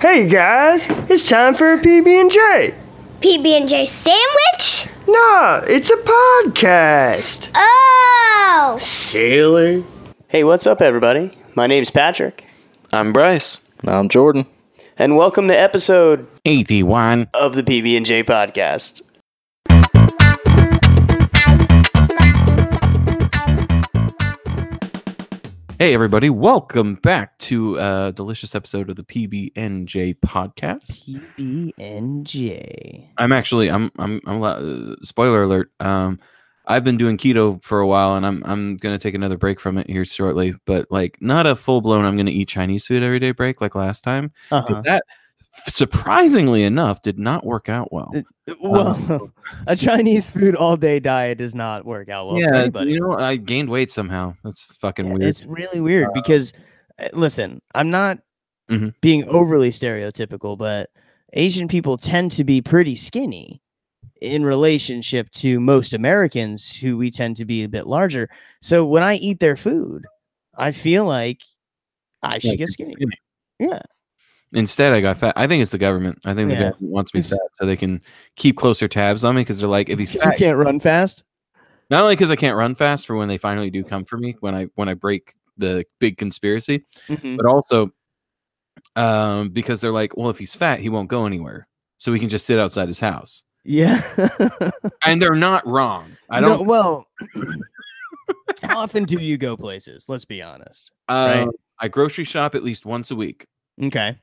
Hey guys, it's time for a PB&J. PB&J sandwich? Nah, it's a podcast. Oh! Sailor. Hey, what's up, everybody? My name's Patrick, I'm Bryce. I'm Jordan. and welcome to episode 81. of the PB and J podcast. Hey, everybody. Welcome back to a delicious episode of the PB&J podcast. PBNJ. I'm actually, I'm, I'm, I'm, uh, spoiler alert. Um, I've been doing keto for a while and I'm, I'm going to take another break from it here shortly, but like not a full blown, I'm going to eat Chinese food every day break like last time. Uh-huh. That, surprisingly enough, did not work out well. Well, a Chinese food all day diet does not work out well yeah, you know, I gained weight somehow. That's fucking Yeah, weird. It's really weird because, uh, listen, I'm not Mhm. being overly stereotypical, but Asian people tend to be pretty skinny in relationship to most Americans who we tend to be a bit larger. So when I eat their food, I feel like I should Like get skinny. skinny. Yeah. Instead, I got fat. I think it's the government. I think the Yeah. government wants me fat so they can keep closer tabs on me because they're like, if he's 'Cause you can't run fast. not only because I can't run fast for when they finally do come for me when I when I break the big conspiracy, Mhm. but also um, because they're like, well, if he's fat, he won't go anywhere, so we can just sit outside his house. Yeah. And they're not wrong. I don't. well, how often do you go places? Let's be honest. uh, right. I grocery shop at least once a week. Okay.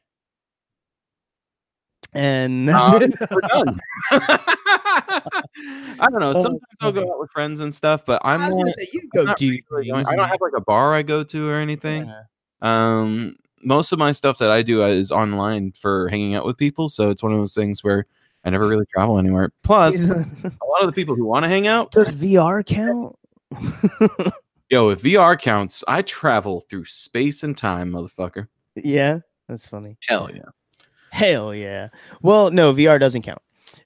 And that's Um, it. we're done. I don't know. Oh, Sometimes I'll go out with friends and stuff, but I'm I was gonna not, say you I'm go not do really going- I don't have like a bar I go to or anything. Yeah. Um, most of my stuff that I do is online for hanging out with people, so it's one of those things where I never really travel anywhere. Plus, a lot of the people who want to hang out, Does VR count? yo, if VR counts, I travel through space and time, motherfucker. yeah, that's funny. Hell yeah. Hell yeah. Well, no, VR doesn't count.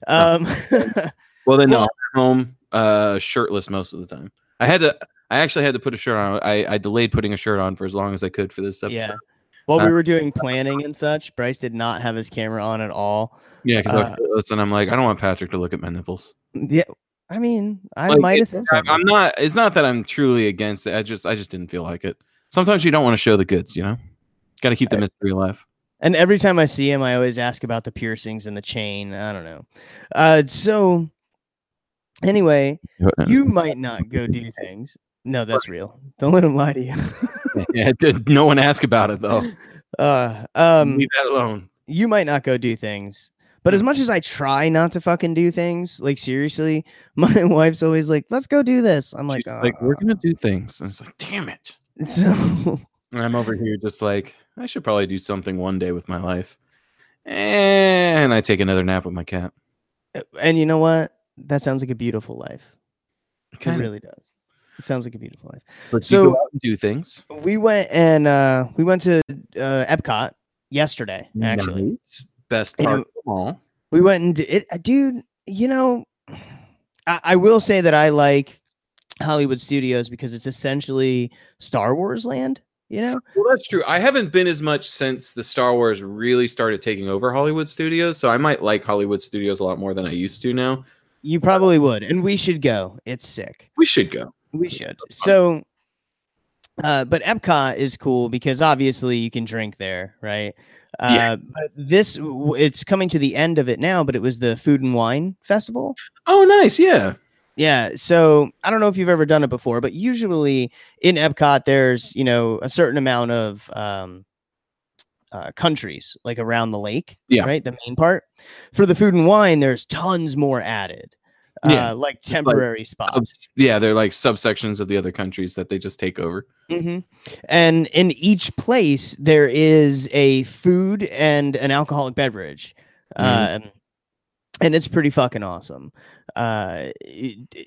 Um, Well, then no, I'm home uh, shirtless most of the time. I had to. I actually had to put a shirt on. I, I delayed putting a shirt on for as long as I could for this episode. yeah. While Uh, we were doing planning and such, Bryce did not have his camera on at all. Yeah, because Uh, listen, I'm like, I don't want Patrick to look at my nipples. Yeah, I mean, I Like, might have said I'm not. It's not that I'm truly against it. I just, I just didn't feel like it. Sometimes you don't want to show the goods, you know. Got to keep the mystery alive. And every time I see him, I always ask about the piercings and the chain. I don't know. Uh, so anyway, you might not go do things. No, that's real. Don't let him lie to you. yeah, no one ask about it though. uh, um, Leave that alone. you might not go do things. But as much as I try not to fucking do things, like seriously, my wife's always like, "Let's go do this." I'm like, like, we're "Uh." gonna do things, and it's like, damn it. so And I'm over here just like, I should probably do something one day with my life. And I take another nap with my cat. and you know what? That sounds like a beautiful life. It Kinda. really does. It sounds like a beautiful life. But So- you go out and do things. We went and uh we went to uh Epcot yesterday, actually. Nice. Best part of them all. We went and did it uh, dude, you know, I, I will say that I like Hollywood Studios because it's essentially Star Wars land, you know? Well, that's true. I haven't been as much since the Star Wars really started taking over Hollywood studios, so I might like Hollywood studios a lot more than I used to now. You probably would. And we should go. It's sick. We should go. We should. So uh but Epcot is cool because obviously you can drink there, right? Uh Yeah. but this it's coming to the end of it now, but it was the Food and Wine Festival. Oh, nice. Yeah. Yeah. So I don't know if you've ever done it before, but usually in Epcot, there's, you know, a certain amount of um, uh, countries like around the lake. Yeah. Right. The main part. For the food and wine, there's tons more added. Yeah, Uh, like temporary spots. Subs- yeah, they're like subsections of the other countries that they just take over. hmm And in each place, there is a food and an alcoholic beverage. Mhm. Um, and it's pretty fucking awesome. Uh,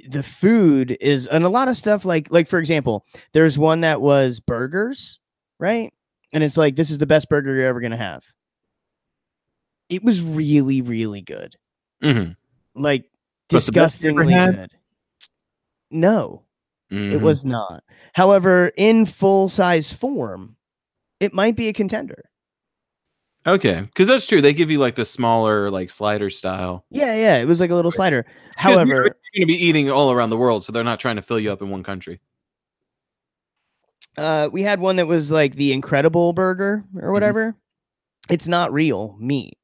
the food is, and a lot of stuff like, like for example, there's one that was burgers, right? And it's like, this is the best burger you're ever gonna have. It was really, really good. Mm-hmm. Like But the best you ever disgustingly good. No, it Mm-hmm. was not. However, in full size form, it might be a contender. Okay, because that's true. They give you like the smaller, like slider style. Yeah, yeah, it was like a little slider. However, you're, going to be eating all around the world, so they're not trying to fill you up in one country. uh, we had one that was like the Incredible Burger or whatever. It's not real meat.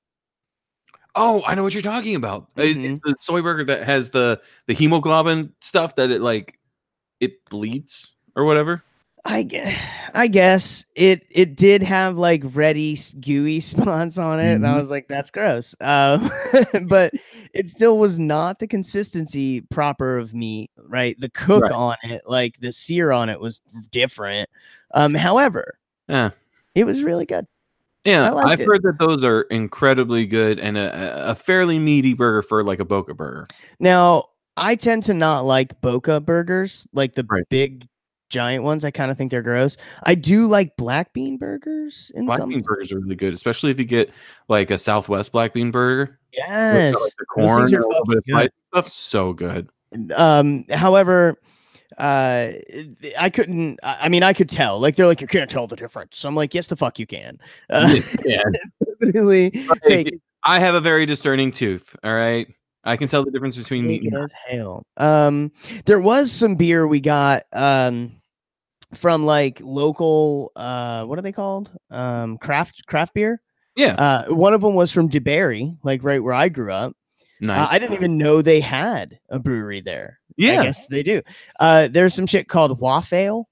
Oh, I know what you're talking about. It- Mhm. It's the soy burger that has the the hemoglobin stuff that it like it bleeds or whatever. I, gue- I guess it it did have like ready gooey spots on it, and I Mhm. was like, "That's gross." Uh, but it still was not the consistency proper of meat, right? The cook Right. on it, like the sear on it, was different. Um, however, Yeah. it was really good. Yeah, I've it. heard that those are incredibly good and a, a- a fairly meaty burger for like a Boca burger. Now, I tend to not like Boca burgers, like the Right. big giant ones. I kind of think they're gross. I do like black bean burgers in Black some. bean burgers are really good, especially if you get like a Southwest black bean burger. Yes. like, the corn a little bit of spice stuff. So good. Um, however, uh, I couldn't. I mean, I could tell. Like they're like, you can't tell the difference. I'm like, yes, the fuck you can. Uh, Yeah. definitely I have a very discerning tooth. All right. I can tell the difference between meat and as hell. Um, there was some beer we got. Um. From like local, uh, what are they called? Um, craft craft beer. yeah. Uh, one of them was from DeBary, like right where I grew up. nice. Uh, I didn't even know they had a brewery there. Yeah. I guess they do. Uh, there's some shit called Waff Ale.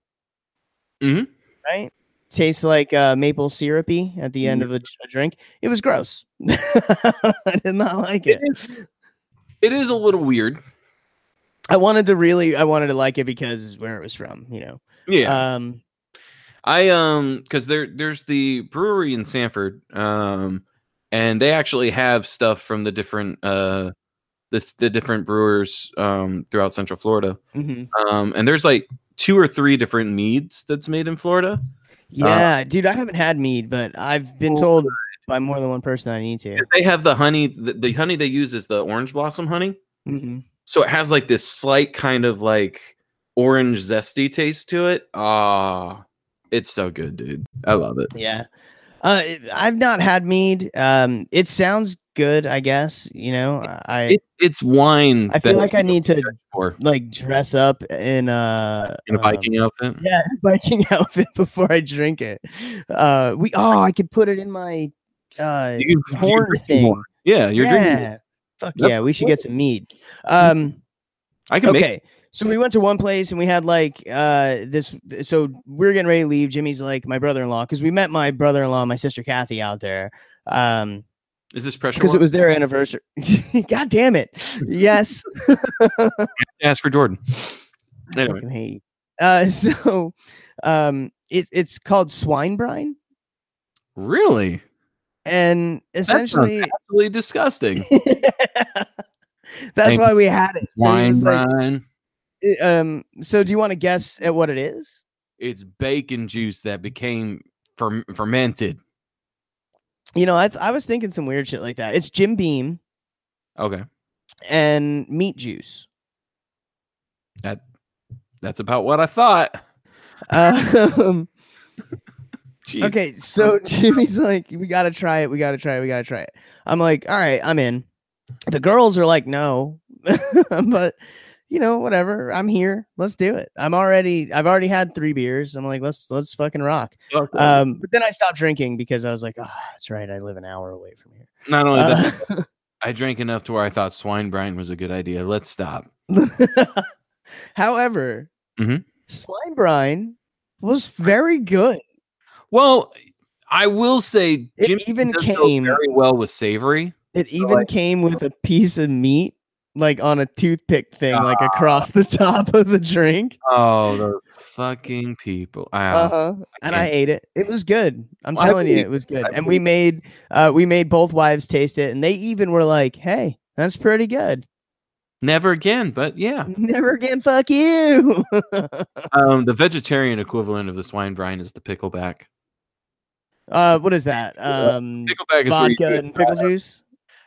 Mhm. Right? Tastes like uh, maple syrupy at the end of a, a drink. It was gross. I did not like it. It it is a little weird. I wanted to really, I wanted to like it because where it was from, you know. Yeah. Um, I um because there there's the brewery in Sanford, um, and they actually have stuff from the different uh the the different brewers um throughout Central Florida. mhm. Um, and there's like two or three different meads that's made in Florida. Yeah, dude, I haven't had mead, but I've been told by more than one person I need to. They have the honey. The, the honey they use is the orange blossom honey, Mhm. so it has like this slight kind of like orange zesty taste to it. Ah, it's so good, dude. I love it. Yeah. Uh, I've not had mead. Um, it sounds good, I guess. You know, I It, it's wine. I feel like I need to for like dress up in uh in a um, Viking outfit. yeah, Viking outfit before I drink it. Uh, we oh, I could put it in my uh You can- horn you're thing. more. Yeah, you're drinking. yeah. Fuck That's yeah, we should get some mead. Um, I can make okay. So we went to one place and we had like uh this. So we are getting ready to leave. Jimmy's like my brother-in-law because we met my brother-in-law, and my sister Kathy out there. Um, Is this pressure? because it was their anniversary. God damn it! Yes, ask for Jordan. Anyway, fucking Uh, so um, it, it's called swine brine, really? And essentially absolutely disgusting. that's Thank why we had it. So Wine like, brine. it- um, so do you want to guess at what it is? It's bacon juice that became ferm- fermented. You know, I th- I was thinking some weird shit like that. It's Jim Beam Okay, and meat juice. that that's about what I thought. Um, Jeez. okay, so Jimmy's like, we gotta try it, we gotta try it, we gotta try it. I'm like, all right, I'm in. The girls are like, no, but you know, whatever. I'm here. Let's do it. I'm already. I've already had three beers. I'm like, let's let's fucking rock. Okay. Um, but then I stopped drinking because I was like, oh, that's right. I live an hour away from here. Not only that, Uh, I drank enough to where I thought swine brine was a good idea. Let's stop. However, Mhm. swine brine was very good. Well, I will say It even came- very well with savory. It So, even came with a piece of meat, like on a toothpick thing, like Ah. across the top of the drink. Oh, those fucking people! Wow. Uh-huh. And I ate it. It was good. I'm Well, telling you, it was good. And we made uh we made both wives taste it, and they even were like, "Hey, that's pretty good." Never again, but yeah. Never again. Fuck you. Um, the vegetarian equivalent of the swine brine is the pickleback. Uh, what is that? Um, Pickleback is vodka and pickle juice.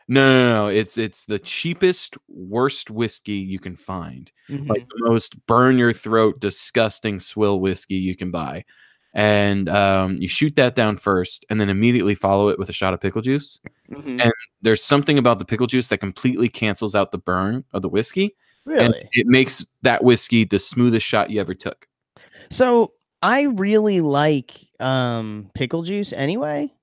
No, no, no. It's it's the cheapest, worst whiskey you can find. Mhm. Like the most burn your throat, disgusting swill whiskey you can buy. and um, you shoot that down first, and then immediately follow it with a shot of pickle juice. Mhm. And there's something about the pickle juice that completely cancels out the burn of the whiskey, and Really? it makes that whiskey the smoothest shot you ever took. So I really like um pickle juice anyway.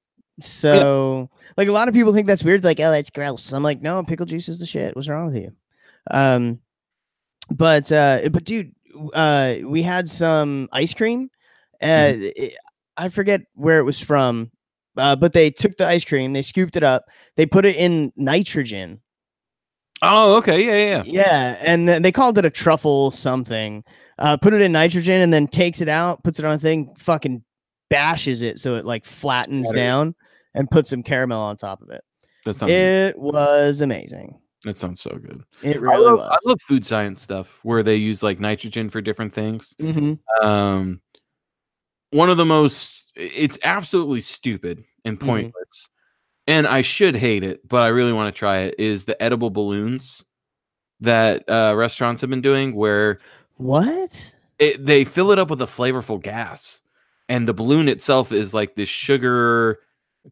So like a lot of people think that's weird, like, oh, that's gross. I'm like, no, pickle juice is the shit. What's wrong with you? Um but uh but dude, uh we had some ice cream. Uh it- I forget where it was from. Uh, but they took the ice cream, they scooped it up, they put it in nitrogen, Oh, okay, yeah, yeah. yeah. yeah, and then they called it a truffle something. Uh, put it in nitrogen and then takes it out, puts it on a thing, fucking bashes it so it like flattens down, and puts some caramel on top of it. That sounds It was amazing. that sounds so good. It I really love, was. I love food science stuff where they use like nitrogen for different things. hmm um one of the most it's absolutely stupid and Mhm. pointless and i should hate it but i really want to try it is the edible balloons that uh restaurants have been doing where What? it, they fill it up with a flavorful gas and the balloon itself is like this sugar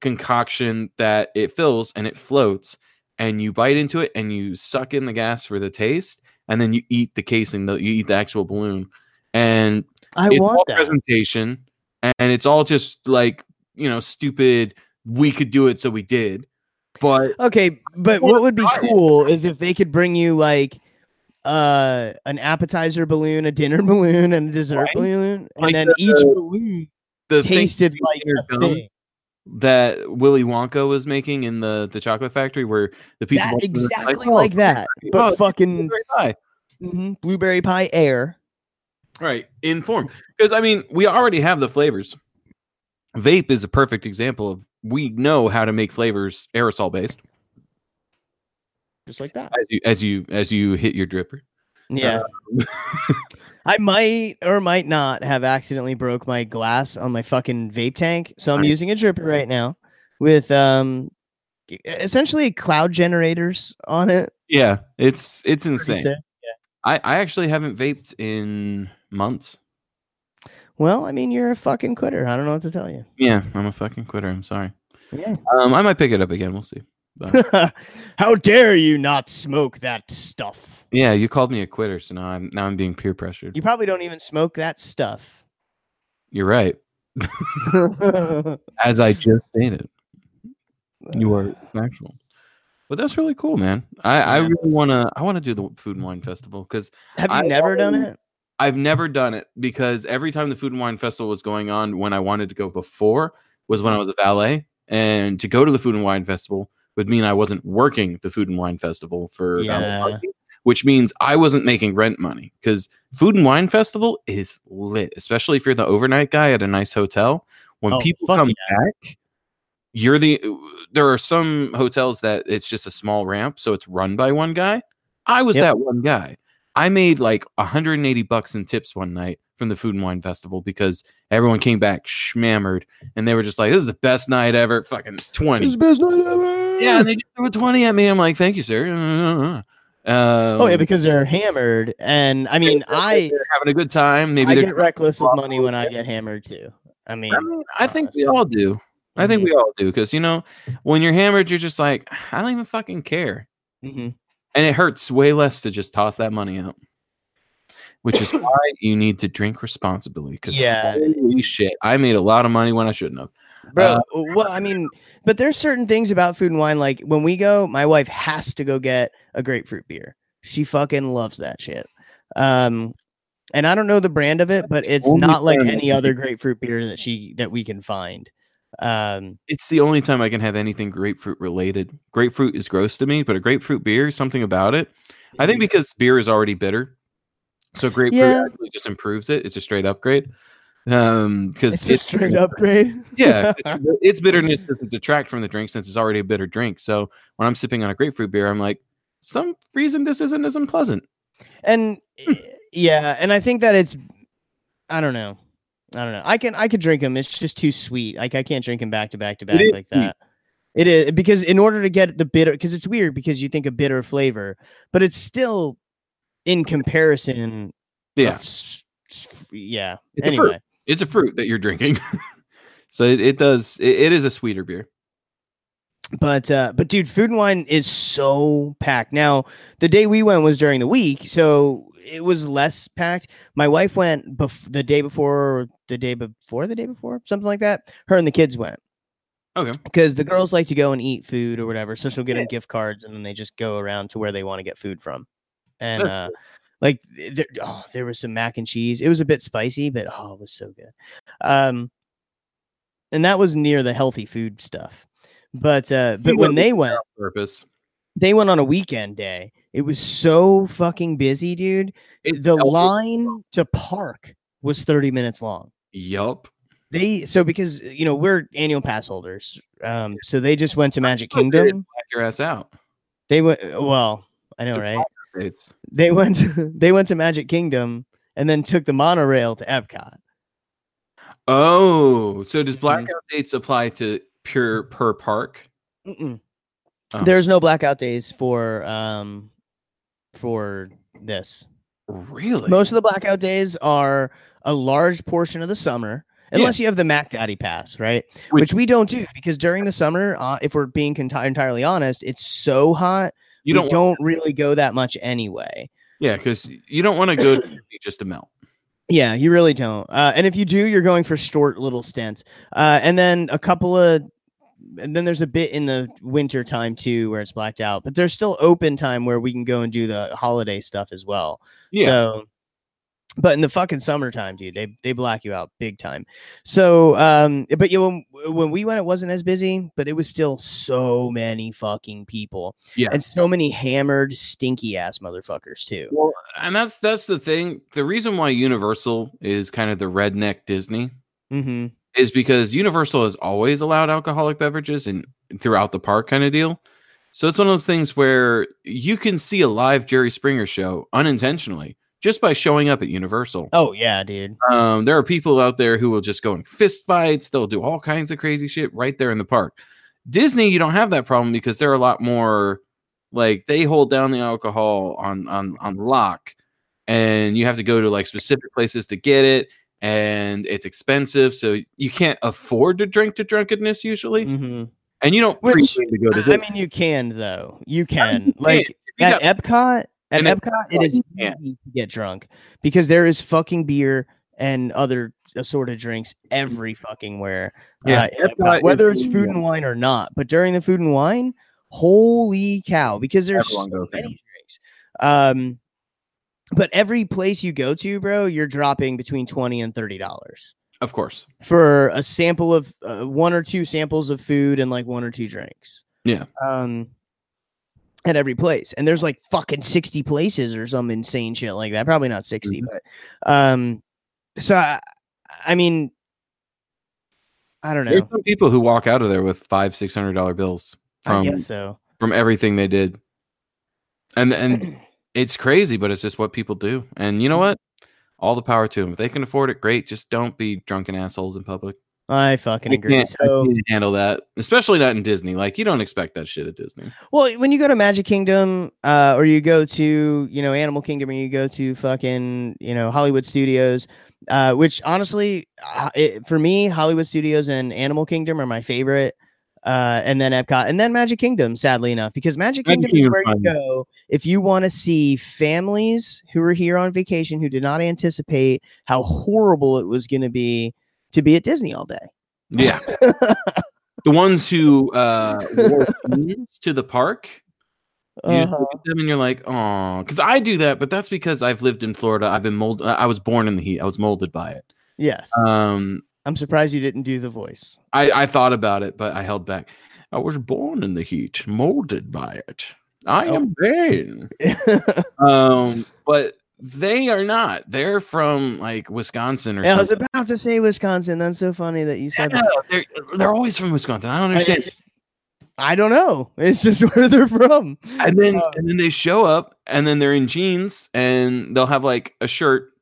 concoction that it fills and it floats and you bite into it and you suck in the gas for the taste and then you eat the casing the, you eat the actual balloon and I want that. presentation and it's all just like you know stupid we could do it so we did but Okay, but what would be cool is if they could bring you like uh an appetizer balloon, a dinner balloon, and a dessert Right? balloon, and Like then the- each balloon the tasted like a thing. that willy wonka was making in the the chocolate factory where the piece That, of exactly oh, like that, oh, but it's fucking very high. mhm, blueberry pie air. right in form because i mean we already have the flavors vape is a perfect example of we know how to make flavors aerosol based Just like that. as you as you as you hit your dripper Yeah. I might or might not have accidentally broke my glass on my fucking vape tank. So I'm using a dripper right now with um essentially cloud generators on it. yeah it's it's insane sick. I, I actually haven't vaped in months. Well, I mean, you're a fucking quitter. I don't know what to tell you. Yeah, I'm a fucking quitter. I'm sorry. Yeah. Um, I might pick it up again. We'll see. But How dare you not smoke that stuff? yeah, you called me a quitter, so now I'm now I'm being peer pressured. You probably don't even smoke that stuff. You're right. As I just stated, you are factual. But that's really cool, man. I, I really wanna I wanna do the food and wine festival because Have you I never done it? I've never done it because every time the food and wine festival was going on when I wanted to go before was when I was a valet. And to go to the food and wine festival would mean I wasn't working the food and wine festival for Yeah. which means I wasn't making rent money because food and wine festival is lit, especially if you're the overnight guy at a nice hotel. When Oh, people come back, you're the uh, there are some hotels that it's just a small ramp, so it's run by one guy. I was Yep. that one guy. I made like 180 bucks in tips one night from the food and wine festival because everyone came back schmammered and they were just like, "This is the best night ever." Fucking 20. the best night ever. Yeah, and they just threw a 20 at me. I'm like, "Thank you, sir." Um, Oh yeah, because they're hammered, and I mean, I they're having a good time. Maybe I they're. get reckless with money when I get hammered too. I mean, I mean, I think we all do. I think Mhm. we all do because you know, when you're hammered, you're just like, I don't even fucking care. Mhm. And it hurts way less to just toss that money out. Which is why you need to drink responsibly. Because Yeah. holy shit, I made a lot of money when I shouldn't have. bro. Uh, well, I mean, but there's certain things about food and wine. Like when we go, my wife has to go get a grapefruit beer. She fucking loves that shit. Um, and I don't know the brand of it, but it's not like any other grapefruit beer that she that we can find. Um, It's the only time I can have anything grapefruit related. Grapefruit is gross to me, but a grapefruit beer, something about it. I think because beer is already bitter, so grapefruit Yeah. actually just improves it. It's a straight upgrade. Um, because it's a straight upgrade. yeah, it's, its bitterness doesn't detract from the drink since it's already a bitter drink. So when I'm sipping on a grapefruit beer, I'm like, some reason this isn't as unpleasant. and eh, yeah, and I think that it's I don't know. I don't know. I can I could drink them. It's just too sweet. Like I can't drink them back to back to back is like that. It is because in order to get the bitter, because it's weird because you think a bitter flavor, but it's still in comparison. Yeah, s- yeah. It's a fruit. Anyway, It's a fruit that you're drinking. so it, it does it, it is a sweeter beer. But uh, but dude, food and wine is so packed. Now the day we went was during the week, so it was less packed. My wife went bef- the day before, the day before, the day before, something like that. Her and the kids went. Okay. Because the girls like to go and eat food or whatever, so she'll get them gift cards, and then they just go around to where they want to get food from. And uh, like there, oh, there was some mac and cheese. It was a bit spicy, but oh, it was so good. Um, and that was near the healthy food stuff. But uh, but when they went, Purpose. they went on a weekend day. It was so fucking busy, dude. It's The line to park was 30 minutes long. Yup. They so because you know we're annual pass holders. Um so they just went to Magic But they didn't Kingdom. Black your ass out. They went well, I know, right? It's They went they went to Magic Kingdom and then took the monorail to Epcot. oh, so Mm-hmm. does blackout dates apply to pure per park? Mm-mm. Oh. There's no blackout days for um for this. Really? Most of the blackout days are a large portion of the summer, Yeah. unless you have the Mac Daddy Pass, right? Which- Which, we don't do because during the summer, uh, if we're being conti- entirely honest, it's so hot. you don't. don't really go that much anyway. yeah, because you don't want to go just to melt. Yeah, you really don't. Uh, and if you do, you're going for short little stints. Uh, and then a couple of, and then there's a bit in the winter time too where it's blacked out, but there's still open time where we can go and do the holiday stuff as well. Yeah. So, but in the fucking summertime, dude, they they black you out big time. So, um, but you know, when, when we went, it wasn't as busy, but it was still so many fucking people Yeah. and so many hammered, stinky ass motherfuckers too. Well, and that's that's the thing. The reason why Universal is kind of the redneck Disney Mm-hmm. Is because Universal has always allowed alcoholic beverages and throughout the park kind of deal. So it's one of those things where you can see a live Jerry Springer show unintentionally just by showing up at Universal. Oh yeah, dude. Um, there are people out there who will just go in fist fights. They'll do all kinds of crazy shit right there in the park. Disney, you don't have that problem because they're a lot more like they hold down the alcohol on on on lock, and you have to go to like specific places to get it, and it's expensive, so you can't afford to drink to drunkenness usually, Mm-hmm. and you don't Which, to go to. I mean, you can though. You can you like can. You at got- Epcot. At and at Epcot, it Epcot, is easy to get drunk because there is fucking beer and other assorted drinks every fucking where. Yeah, uh, Epcot Epcot, whether it's food and wine or not. But during the food and wine, holy cow! Because there's so many drinks. Um, but every place you go to, bro, you're dropping between twenty and thirty dollars of course, for a sample of uh, one or two samples of food and like one or two drinks. Yeah. Um at every place. And there's like fucking 60 places or some insane shit like that. Probably not 60, Mhm. but um so I, I mean I don't there's know. some people who walk out of there with five six hundred dollar bills I from guess so. from everything they did. And and it's crazy, but it's just what people do. And you know what? All the power to them. If they can afford it, great. Just don't be drunken assholes in public. I fucking I agree. can't, I So can't handle that, especially not in Disney. Like you don't expect that shit at Disney. Well, when you go to Magic Kingdom, uh, or you go to you know Animal Kingdom, or you go to fucking you know Hollywood Studios, uh, which honestly, uh, it, for me, Hollywood Studios and Animal Kingdom are my favorite, uh, and then Epcot, and then Magic Kingdom. Sadly enough, because Magic Kingdom is where fun. you go if you want to see families who are here on vacation who did not anticipate how horrible it was going to be to be at Disney all day. Yeah. the ones who uh wore jeans to the park. You Uh-huh. look at them and you're like, oh, because I do that, but that's because I've lived in Florida. I've been molded. I was born in the heat. I was molded by it. Yes, Um, I'm surprised you didn't do the voice. I, I thought about it, but I held back. I was born in the heat, molded by it. I Oh. am vain. Um, but they are not. They're from like Wisconsin or Yeah, I was about to say Wisconsin. That's so funny that you said Yeah, that. they're, they're always from Wisconsin. I don't understand. it's- I don't know. It's just where they're from. and then uh, and then they show up and then they're in jeans and they'll have like a shirt.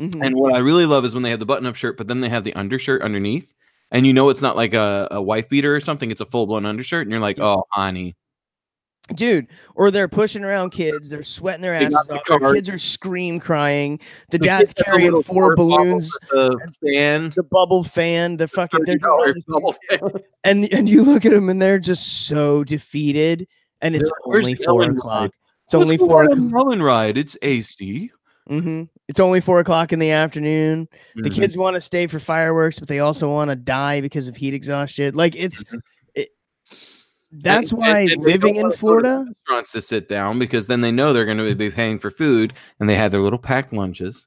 Mhm. And what I really love is when they have the button up shirt, but then they have the undershirt underneath. And you know it's not like a, a wife beater or something, it's a full blown undershirt, and you're like, Yeah. oh honey. Dude, or they're pushing around kids, they're sweating their asses the off. Their kids are scream crying. The The dad's kids have a carrying four balloons, The fan. the bubble fan, the fucking they're doing all $30 this bubble fan. and and you look at them and they're just so defeated and it's They're only four o'clock ride? it's only four o'clock. Ride. It's AC. hmm it's only four o'clock in the afternoon the Mhm. kids want to stay for fireworks but they also want to die because of heat exhaustion like it's it, that's And- why and- and living in florida restaurants to sit down because then they know they're going to be paying for food and they had their little packed lunches.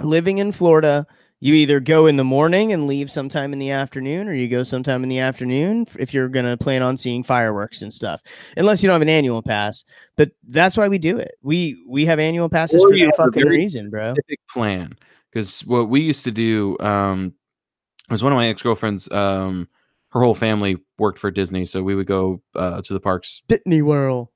living in florida you either go in the morning and leave sometime in the afternoon or you go sometime in the afternoon if you're going to plan on seeing fireworks and stuff unless you don't have an annual pass but that's why we do it we we have annual passes Or for you that a fucking very reason bro Specific plan because what we used to do um, was one of my ex girlfriends. Um, her whole family worked for Disney, so we would go uh, to the parks. Disney World.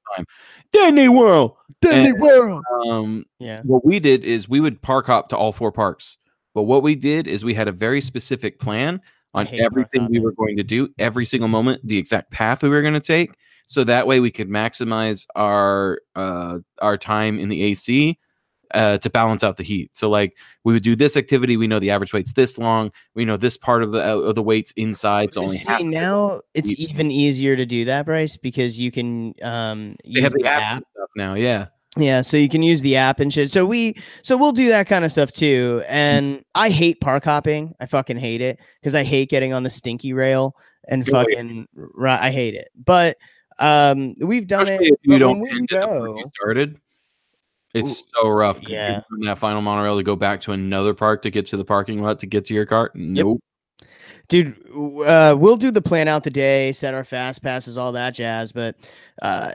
Disney World. Disney And- World. Um, Yeah. what we did is we would park hop to all four parks. But what we did is we had a very specific plan on everything we were going to do, every single moment, the exact path we were going to take. So that way we could maximize our uh, our time in the AC uh, to balance out the heat. So like we would do this activity, we know the average wait's this long. We know this part of the uh, of the waits inside. So only See, now it's even easier to do that, Bryce, because you can um They use have the, the apps app. now. Yeah. Yeah, so you can use the app and shit. So we so we'll do that kind of stuff too. And I hate park hopping. I fucking hate it because I hate getting on the stinky rail and fucking right. I hate it. But um we've done Especially it. if you don't we end at the go, you started. It's so rough. Yeah. that final monorail to go back to another park to get to the parking lot to get to your car. Nope. dude uh we'll do the plan out the day set our fast passes all that jazz but uh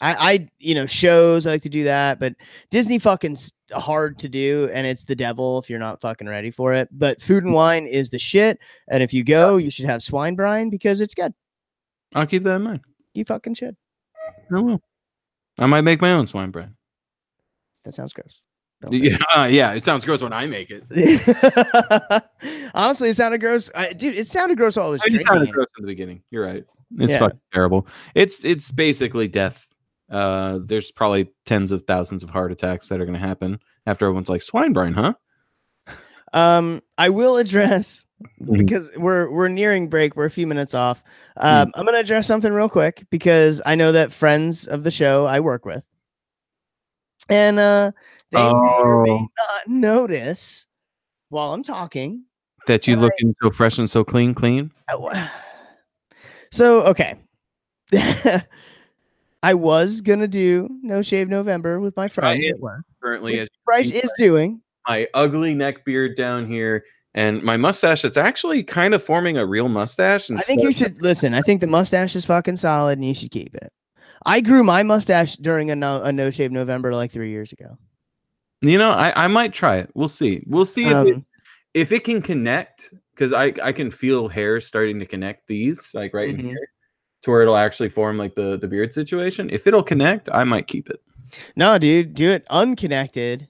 i i you know shows i like to do that but disney fucking's hard to do and it's the devil if you're not fucking ready for it but food and wine is the shit and if you go you should have swine brine because it's good I'll keep that in mind. you fucking should I will. I might make my own swine brine. that sounds gross do it. Yeah, yeah. It sounds gross when I make it. honestly it sounded gross I, dude it sounded gross i was it sounded gross in the beginning. You're right. It's Yeah. fucking terrible. It's it's basically death. Uh, there's probably tens of thousands of heart attacks that are going to happen after everyone's like swine brine, huh? Um, I will address Mhm. because we're we're nearing break. We're a few minutes off. Um, I'm gonna address something real quick because I know that friends of the show I work with, and uh, they may may Oh. not notice while I'm talking. That you looking so fresh and so clean, clean. Oh, So okay, I was gonna do No Shave November with my friends Right. at work. Currently, as Bryce is doing. my ugly neck beard down here and my mustache that's actually kind of forming a real mustache. I think you should listen. I think the mustache is fucking solid, and you should keep it. I grew my mustache during a no, a no shave November like three years ago. You know, I, I might try it. We'll see. We'll see if it, Um, if it can connect because I I can feel hair starting to connect these like right in Mhm. here to where it'll actually form like the the beard situation. If it'll connect, I might keep it. no, dude, do it unconnected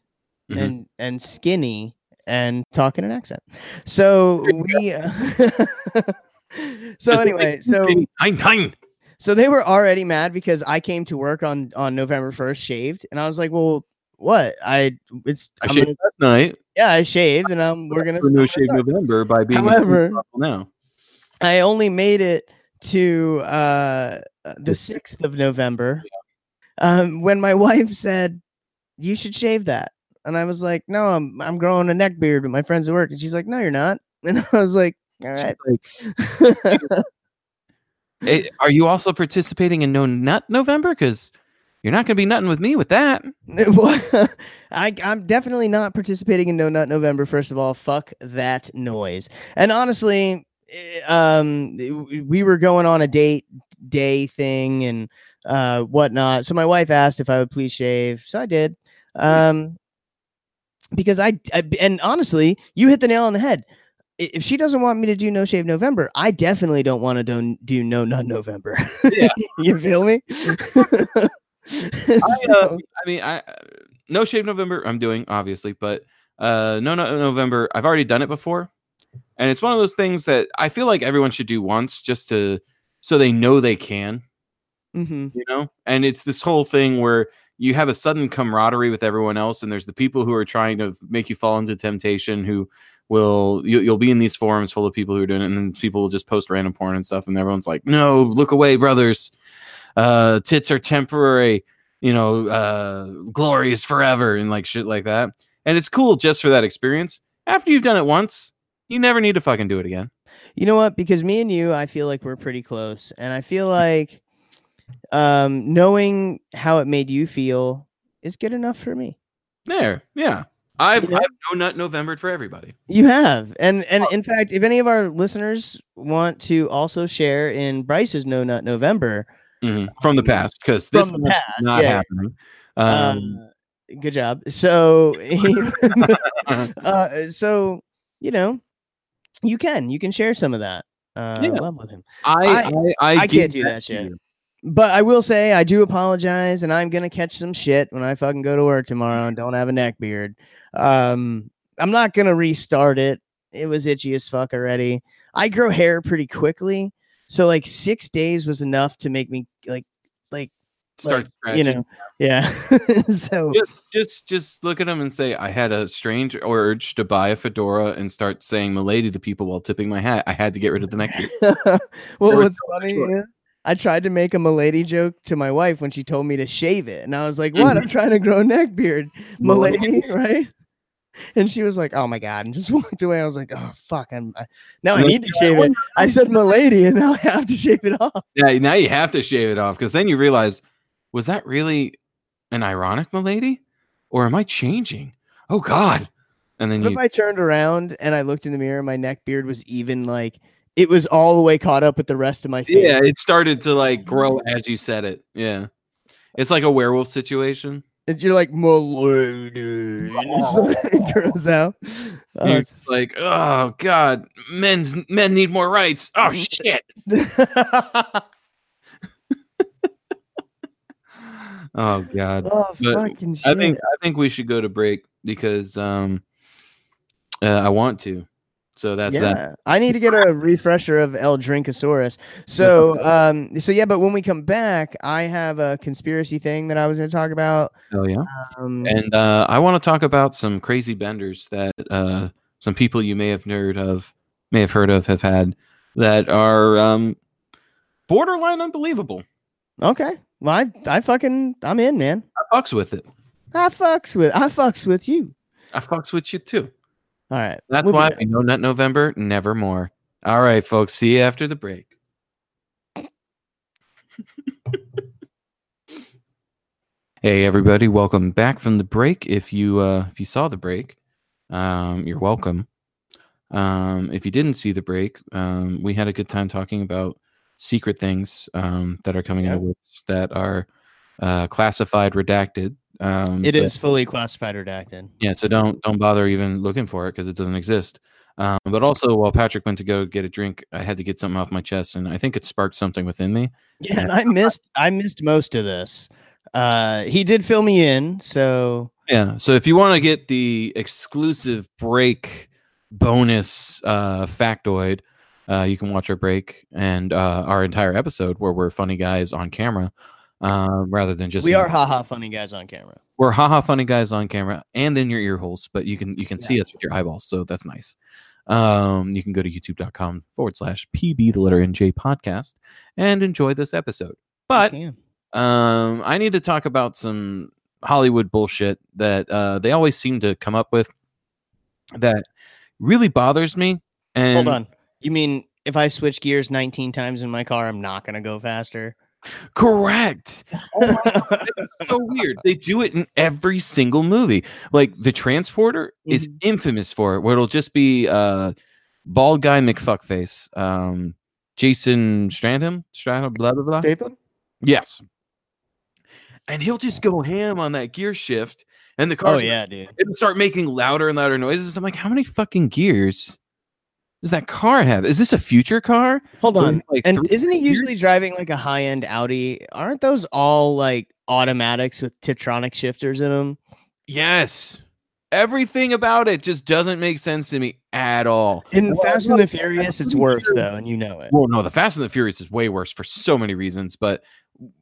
Mhm. and and skinny and talk in an accent. So we. Uh, so Just anyway, so Hein, hein. so they were already mad because I came to work on on November first shaved, and I was like, well. What I it's I I'm shaved gonna- last night yeah I shaved and um we're gonna No Shave. November by being However- now. I only made it to uh, the sixth of November um, when my wife said, "You should shave that," and I was like, "No, I'm I'm growing a neck beard with my friends at work," and she's like, "No, you're not," and I was like, "All right." Hey, are you also participating in No Nut November? Because you're not going to be nutting with me with that. I, I'm definitely not participating in No Nut November. First of all, fuck that noise. And honestly, eh, um, we were going on a date day thing and uh whatnot. So my wife asked if I would please shave, so I did. Um, because I, I and honestly, you hit the nail on the head. If she doesn't want me to do No Shave November, I definitely don't want to do, do No Nut November. Yeah. you feel me? I, uh, I mean, I no shave November. I'm doing obviously, but uh, no, no November. I've already done it before, and it's one of those things that I feel like everyone should do once, just to so they know they can. Mm-hmm. you know and it's this whole thing where you have a sudden camaraderie with everyone else and there's the people who are trying to make you fall into temptation who will you, you'll be in these forums full of people who are doing it and then people will just post random porn and stuff and everyone's like no look away brothers uh tits are temporary you know uh glory is forever and like shit like that and it's cool just for that experience after you've done it once you never need to fucking do it again You know what? Because me and you, I feel like we're pretty close, and I feel like um, knowing how it made you feel is good enough for me. there yeah i've You know? i've no nut novembered for everybody You have, and and in fact, if any of our listeners want to also share in Bryce's No Nut November, Mhm. from the past because this From the one's past, not yeah. happening. Um, uh, good job. So, uh, so you know, you can you can share some of that uh, Yeah. love with him. I, I- I, I, I can't do that shit. you. But I will say I do apologize, and I'm gonna catch some shit when I fucking go to work tomorrow and don't have a neck beard. Um, I'm not gonna restart it. It was itchy as fuck already. I grow hair pretty quickly, so like six days was enough to make me Start like, you know, yeah. so Just, just, just look at him and say, "I had a strange urge to buy a fedora and start saying "milady" to people while tipping my hat. I had to get rid of the neck beard." well, what's so funny work. I tried to make a milady joke to my wife when she told me to shave it, and I was like, "What? I'm mm-hmm. trying to grow a neck beard, milady, Milady. right?" And she was like, "Oh my god!" and just walked away. I was like, "Oh fuck! I'm I, now I need to shave it." I said milady, and now I have to shave it off. yeah, now you have to shave it off because then you realize, was that really an ironic milady, or am I changing? Oh God! And then What you if I turned around and I looked in the mirror? My neck beard was even like it was all the way caught up with the rest of my face. Yeah, it started to like grow mm. as you said it. Yeah. It's like a werewolf situation. And you're like milady, and it's like, it grows out. Oh, it's like, oh god, men's men need more rights. Oh shit. Oh god. oh But fucking shit! I think I think we should go to break because um uh, I want to. So that's yeah, that. I need to get a refresher of El Drinkosaurus. So, um, so yeah, but when we come back, I have a conspiracy thing that I was going to talk about. Hell yeah. Um, And uh, I want to talk about some crazy benders that uh, some people you may have heard of, may have heard of, have had that are um, borderline unbelievable. okay, well, I, I fucking, I'm in, man. I fucks with it. I fucks with, I fucks with you. I fucks with you too. All right, That's we'll why we know Nut November, never more. All right, folks. See you after the break. hey, everybody! Welcome back from the break. If you uh, if you saw the break, um, you're welcome. Um, if you didn't see the break, um, we had a good time talking about secret things um, that are coming Yeah. into works that are uh, classified, redacted. Um, It but- is fully classified redacted. yeah, so don't don't bother even looking for it because it doesn't exist. Um, but also, while Patrick went to go get a drink, I had to get something off my chest, and I think it sparked something within me. Yeah, and I missed, I missed most of this. Uh, he did fill me in, so Yeah. So if you want to get the exclusive break bonus uh, factoid, uh, you can watch our break and uh, our entire episode where we're funny guys on camera, uh, rather than just we are haha funny guys on camera. we're haha funny guys on camera and in your ear holes, but you can you can see us with your eyeballs, so that's nice. Um, you can go to youtube.com forward slash pb the letter nj podcast and enjoy this episode. But um, I need to talk about some Hollywood bullshit that uh, they always seem to come up with that really bothers me. And hold on. You mean if I switch gears 19 times in my car, I'm not gonna go faster? correct. so weird. They do it in every single movie. Like the transporter is Mhm. infamous for it, where it'll just be uh bald guy McFuckface. Um Jason Stratham, Stratham, blah blah blah. Statham? Yes. And he'll just go ham on that gear shift, and the car Oh yeah, dude. it'll start making louder and louder noises. I'm like, how many fucking gears does that car have? Is this a future car? Hold on. Like And three isn't he gears? usually driving like a high end Audi? Aren't those all like automatics with Tiptronic shifters in them? Yes. Everything about it just doesn't make sense to me at all. In Fast and the Furious, it's worse though, and you know it. Well, no, the Fast and the Furious is way worse for so many reasons, but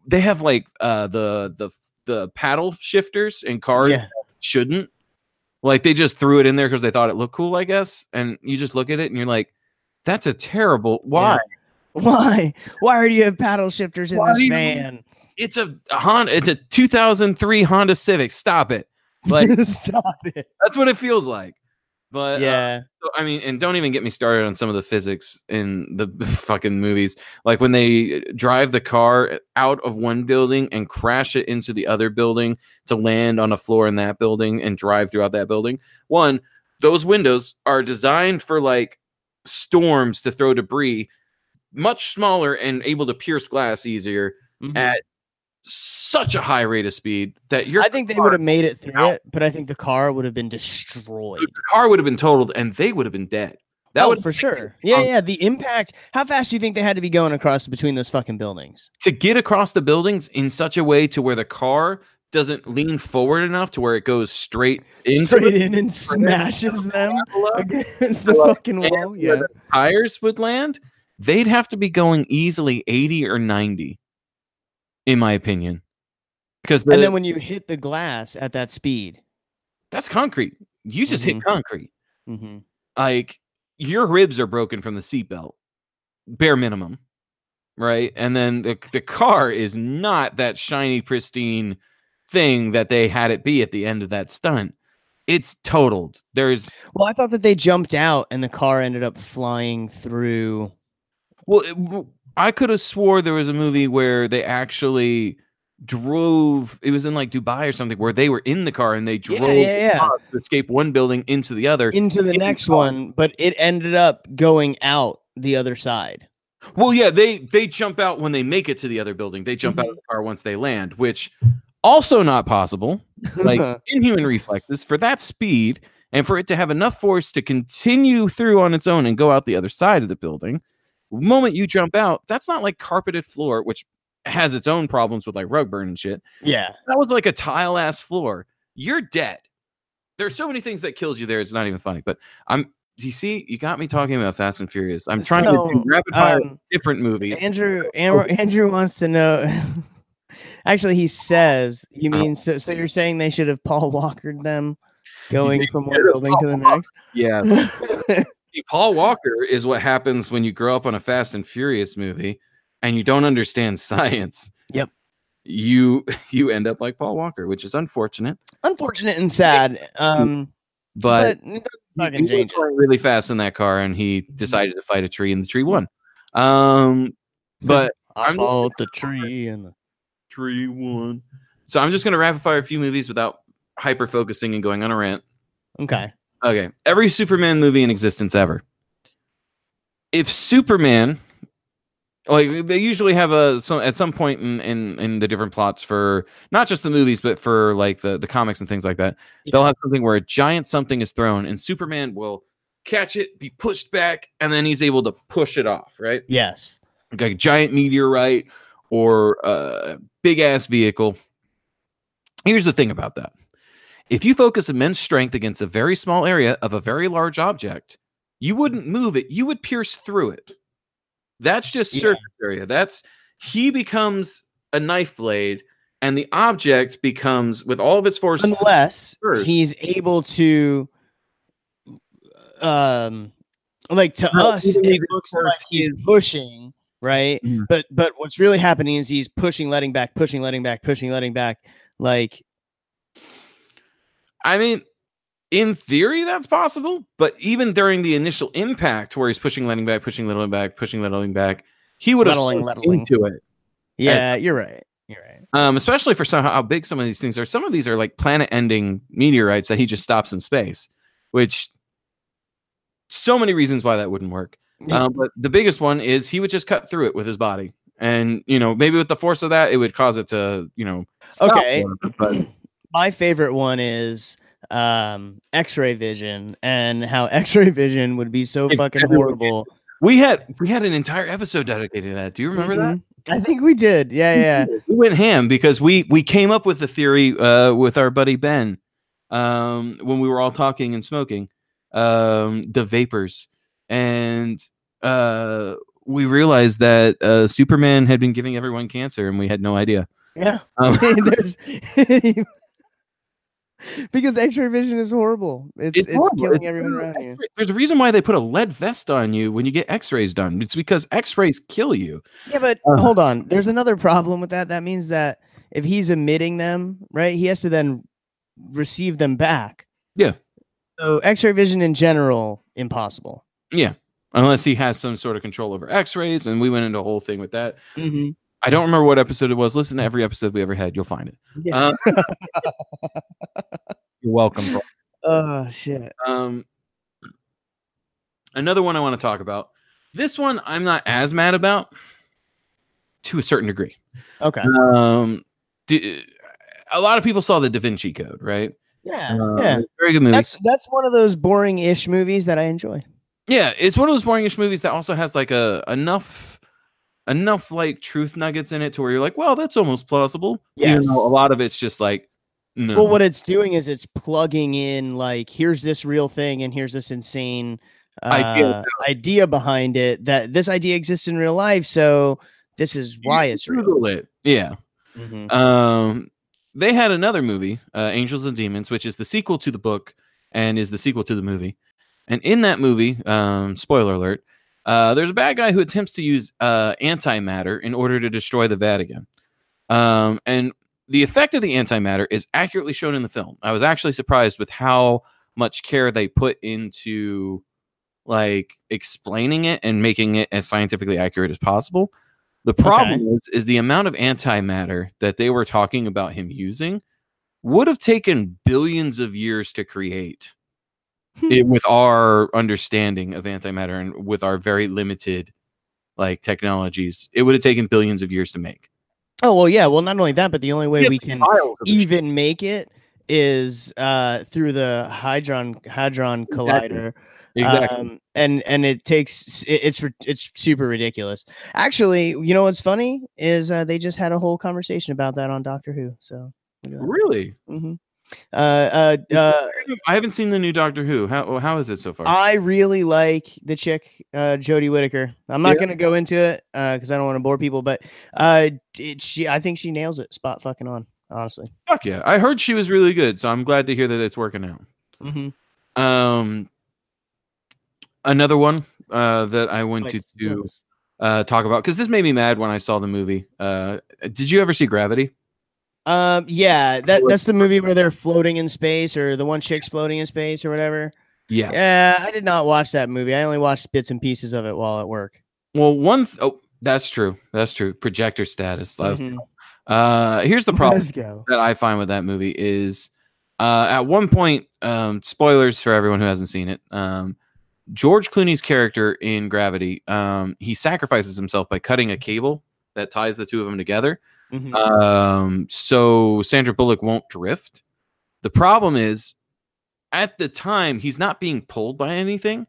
they have like uh the the the paddle shifters in cars Yeah. shouldn't. Like they just threw it in there because they thought it looked cool, I guess. And you just look at it and you're like, that's a terrible why? Why? Why do you have paddle shifters in Why this you- van? It's a, a Honda, it's a 2003 Honda Civic. Stop it. Like Stop it. that's what it feels like. But uh, Yeah. So, I mean, and don't even get me started on some of the physics in the fucking movies. Like when they drive the car out of one building and crash it into the other building to land on a floor in that building and drive throughout that building. One, those windows are designed for like storms to throw debris, much smaller and able to pierce glass easier Mhm. at such a high rate of speed that you're. I think they would have made it through out. it, but I think the car would have been destroyed. the car would have been totaled and they would have been dead. That oh, would for sure. Yeah, yeah. The impact. How fast do you think they had to be going across between those fucking buildings? to get across the buildings in such a way to where the car doesn't lean forward enough to where it goes straight into Straight in and smashes them against the fucking wall. Yeah. tires would land. They'd have to be going easily 80 or 90, in my opinion. Because And then when you hit the glass at that speed, that's concrete. You just Mhm. hit concrete. mm-hmm. Like your ribs are broken from the seatbelt, bare minimum. Right. And then the, the car is not that shiny, pristine thing that they had it be at the end of that stunt. It's totaled. There's well, I thought that they jumped out and the car ended up flying through. well, it- I could have swore there was a movie where they actually drove. It was in like Dubai or something where they were in the car and they drove yeah, yeah. car to escape one building into the other. into the in the next one, but it ended up going out the other side. Well, yeah, they they jump out when they make it to the other building. They jump out Mm-hmm. of the car once they land, which also not possible. Like inhuman reflexes for that speed and for it to have enough force to continue through on its own and go out the other side of the building. The moment you jump out, that's not like carpeted floor, which has its own problems with like rug burn and shit. yeah. That was like a tile ass floor. You're dead. There's so many things that kills you there. It's not even funny. But I'm. Do you see? You got me talking about Fast and Furious. I'm trying to So, do rapid fire um, different movies. Andrew, Andrew, Andrew wants to know. Actually, he says, "You Uh-huh. mean so? So you're saying they should have Paul Walkered them, going from one building to the next?" Yeah. Paul Walker is what happens when you grow up on a Fast and Furious movie and you don't understand science. Yep. You you end up like Paul Walker, which is unfortunate. Unfortunate and sad. Um, But, but, it doesn't he- fucking he was change going really fast in that car and he decided to fight a tree and the tree won. Um but I I'm- fought the tree and the tree won. So I'm just gonna rapid fire a few movies without hyper focusing and going on a rant. okay. Okay. Every Superman movie in existence ever. If Superman, like they usually have a some at some point in in in the different plots for not just the movies but for like the the comics and things like that, they'll have something where a giant something is thrown and Superman will catch it, be pushed back, and then he's able to push it off. Right Yes. like a giant meteorite or a big ass vehicle. Here's the thing about that. If you focus immense strength against a very small area of a very large object, you wouldn't move it, you would pierce through it. That's just Yeah. surface area. That's he becomes a knife blade and the object becomes with all of its force Unless First. he's able to, um, like to No, us, it looks like he's pushing, right? Mhm. But but what's really happening is he's pushing, letting back, pushing, letting back, pushing, letting back. Like I mean, in theory, that's possible. But even during the initial impact, where he's pushing, letting back, pushing, letting back, pushing, letting back, he would have Lettling, sunk lettling. into it. yeah, you're right. You're right. Um, especially for some, how big some of these things are. Some of these are like planet-ending meteorites that he just stops in space, which so many reasons why that wouldn't work. Um, but the biggest one is he would just cut through it with his body, and you know maybe with the force of that, it would cause it to you know. stop Okay. but My favorite one is um X-ray vision and how X-ray vision would be so fucking horrible. we had we had an entire episode dedicated to that. Do you remember that? Mhm. I think we did. Yeah, yeah. we went ham because we we came up with the theory uh, with our buddy Ben um, when we were all talking and smoking, um, the vapors, and uh, we realized that uh, Superman had been giving everyone cancer, and we had no idea. Yeah. Um, because X-ray vision is horrible. It's it's, horrible. killing It's everyone around you. There's a reason why they put a lead vest on you when you get X-rays done. It's because X-rays kill you. Yeah, but Uh. hold on. There's another problem with that. That means that if he's emitting them, right, he has to then receive them back. Yeah. So X-ray vision in general, impossible. Yeah, unless he has some sort of control over X-rays, and we went into a whole thing with that. Mm-hmm. I don't remember what episode it was. Listen to every episode we ever had. You'll find it. Yeah. Uh, you're welcome. Bro. oh shit. Um, another one I want to talk about. This one I'm not as mad about, to a certain degree. Okay. Um, do, a lot of people saw the Da Vinci Code, right? Yeah. Um, yeah. very good movie. That's that's one of those boring-ish movies that I enjoy. Yeah, it's one of those boring-ish movies that also has like a enough enough like truth nuggets in it to where you're like, well, that's almost plausible. Yes. though a lot of it's just like, no. Well, what it's doing is it's plugging in like here's this real thing and here's this insane uh, Idea idea, behind it that this idea exists in real life. So this is why it's real. It. Yeah. Mhm. Um, they had another movie, uh, Angels and Demons, which is the sequel to the book and is the sequel to the movie. And in that movie, um, spoiler alert, uh, there's a bad guy who attempts to use uh, antimatter in order to destroy the Vatican. Um, and the effect of the antimatter is accurately shown in the film. I was actually surprised with how much care they put into like explaining it and making it as scientifically accurate as possible. The problem is is the amount of antimatter that they were talking about him using would have taken billions of years to create it, with our understanding of antimatter and with our very limited like technologies. It would have taken billions of years to make. Oh well, yeah. Well, not only that, but the only way Yeah, we can the shit. even make it is uh, through the hadron hadron collider. exactly. Um, and and it takes it, it's it's super ridiculous. Actually, you know what's funny is uh, they just had a whole conversation about that on Doctor Who. So look at that. really? Mhm. Uh, uh, uh, I haven't seen the new Doctor Who. How how is it so far? I really like the chick, uh, Jodie Whittaker. I'm not Yeah. gonna go into it because I don't want to bore people, but uh, it, she I think she nails it, spot fucking on. Honestly. Fuck yeah! I heard she was really good, so I'm glad to hear that it's working out. Mm-hmm. Um, another one uh, that I wanted to uh, talk about because this made me mad when I saw the movie. Uh, did you ever see Gravity? Um, yeah, that that's the movie where they're floating in space, or the one chick's floating in space, or whatever. Yeah. Yeah, I did not watch that movie. I only watched bits and pieces of it while at work. Well, one. Th- oh, that's true. That's true. Projector status. Let's- Mhm. Uh, here's the problem that I find with that movie is, uh, at one point, um, spoilers for everyone who hasn't seen it. Um, George Clooney's character in Gravity, um, he sacrifices himself by cutting a cable that ties the two of them together. Mhm. um, so Sandra Bullock won't drift. The problem is, at the time, he's not being pulled by anything,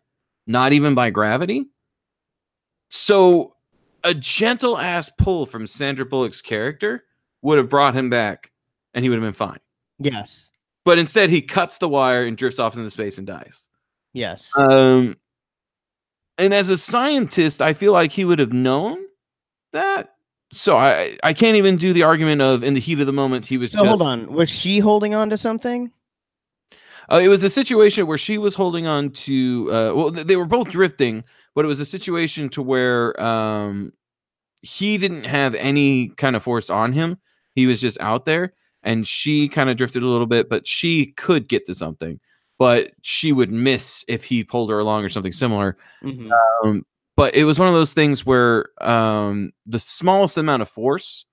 not even by gravity. So, a gentle ass pull from Sandra Bullock's character would have brought him back, and he would have been fine. yes, But instead, he cuts the wire and drifts off into space and dies. yes. Um, and as a scientist, I feel like he would have known that. So I I can't even do the argument of in the heat of the moment he was. so just- hold on, was she holding on to something? Uh, it was a situation where she was holding on to. Uh, well, they were both drifting, but it was a situation to where um, he didn't have any kind of force on him. He was just out there, and she kind of drifted a little bit, but she could get to something. But she would miss if he pulled her along or something similar. Mhm. Um, but it was one of those things where um, the smallest amount of force,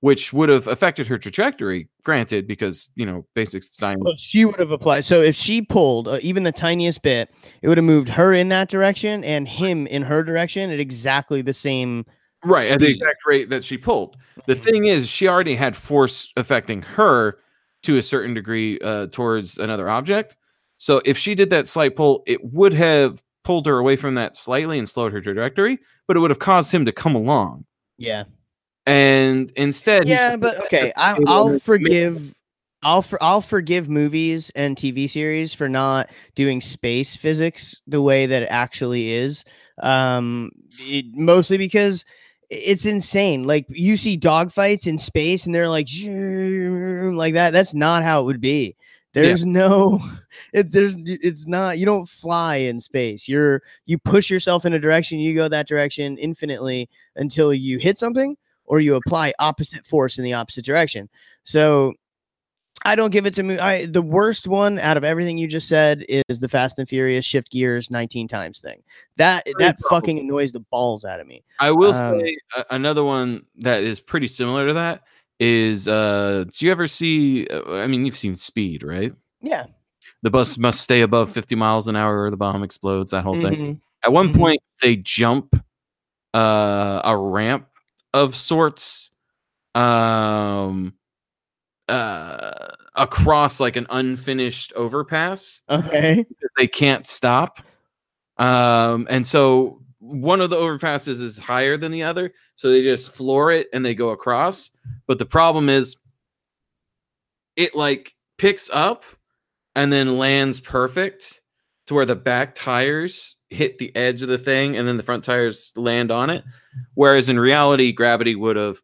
which would have affected her trajectory, granted, because you know basic science. Well, she would have applied. So if she pulled uh, even the tiniest bit, it would have moved her in that direction and him in her direction at exactly the same. right at the exact rate that she pulled. The thing is, she already had force affecting her to a certain degree uh, towards another object. So if she did that slight pull, it would have pulled her away from that slightly and slowed her trajectory, but it would have caused him to come along. Yeah. And instead, Yeah, but okay, I, I'll forgive. I'll for, I'll forgive movies and TV series for not doing space physics the way that it actually is. Um, it, mostly because it's insane. Like you see dogfights in space, and they're like like that. That's not how it would be. There's no, it, there's it's not. You don't fly in space. You're you push yourself in a direction. You go that direction infinitely until you hit something, or you apply opposite force in the opposite direction. So I don't give it to me. I the worst one out of everything you just said is the Fast and Furious shift gears 19 times thing. That that fucking annoys the balls out of me. I will Um, say another one that is pretty similar to that is uh do you ever see uh, I mean you've seen Speed, right? Yeah. The bus must stay above 50 miles an hour or the bomb explodes, that whole thing. Mhm. At one Mhm. point they jump uh a ramp of sorts um uh across like an unfinished overpass Okay. they can't stop. Um, and so one of the overpasses is higher than the other, so they just floor it and they go across. But the problem is, it like picks up and then lands perfect to where the back tires hit the edge of the thing and then the front tires land on it. Whereas in reality, gravity would have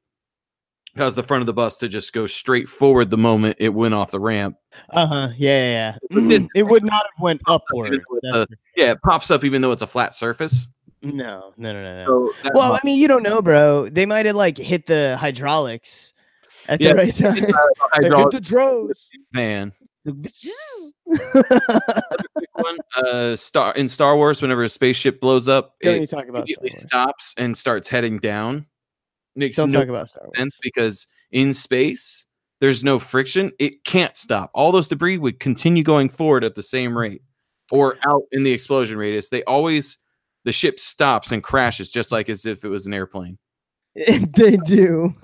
caused the front of the bus to just go straight forward the moment it went off the ramp. Uh huh. Yeah, yeah. It yeah. it would not have went upward. Even though it's That's a- Yeah, it pops up even though it's a flat surface. For- no, no, no, no, no. So that Well, I mean, you don't know, bro. They might have like hit the hydraulics at Yeah, the right time. Like, hit the drones. van. One, uh, Star in Star Wars, whenever a spaceship blows up, you it talk about immediately stops and starts heading down. Makes Don't no talk about Star Wars. sense because in space there's no friction; it can't stop. All those debris would continue going forward at the same rate, or out in the explosion radius. They always the ship stops and crashes just like as if it was an airplane. they do.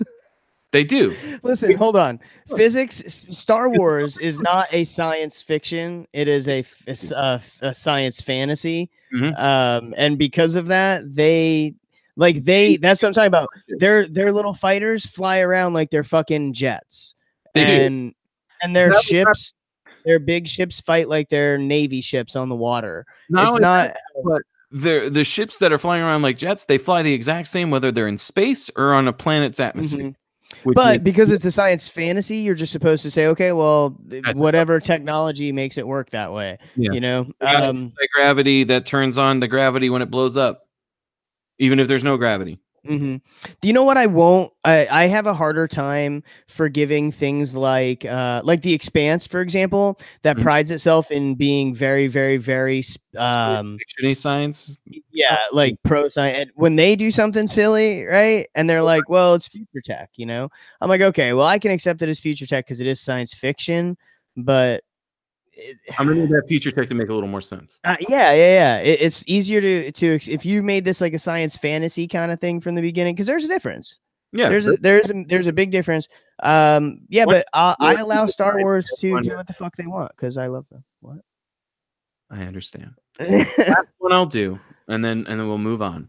They do. Listen, hold on. Physics, Star Wars is not a science fiction. It is a a science fantasy. Mhm. Um, and because of that, they like they. That's what I'm talking about. Their their little fighters fly around like they're fucking jets, They do. and and their That was ships, their big ships fight like they're navy ships on the water. Not it's not. The the ships that are flying around like jets, they fly the exact same whether they're in space or on a planet's atmosphere. Mhm. which But because it's a science fantasy, you're just supposed to say, okay, well, whatever technology makes it work that way. Yeah. You know, um, gravity that turns on the gravity when it blows up, even if there's no gravity. Hmm Do you know what I won't? I, I have a harder time forgiving things like uh like the Expanse, for example, that Mhm. prides itself in being very, very, very um science. yeah, like pro science. And when they do something silly, right? And they're like, well, it's future tech, you know? I'm like, okay, well, I can accept it as future tech because it is science fiction, but it, I'm gonna need that future tech to make a little more sense. uh, yeah, yeah, yeah. It, it's easier to to if you made this like a science fantasy kind of thing from the beginning because there's a difference. Yeah, there's a there's a, there's a big difference. Um, yeah, What- but I, I allow Star Wars to do what the fuck they want because I love them. What? I understand. That's what I'll do, and then and then we'll move on.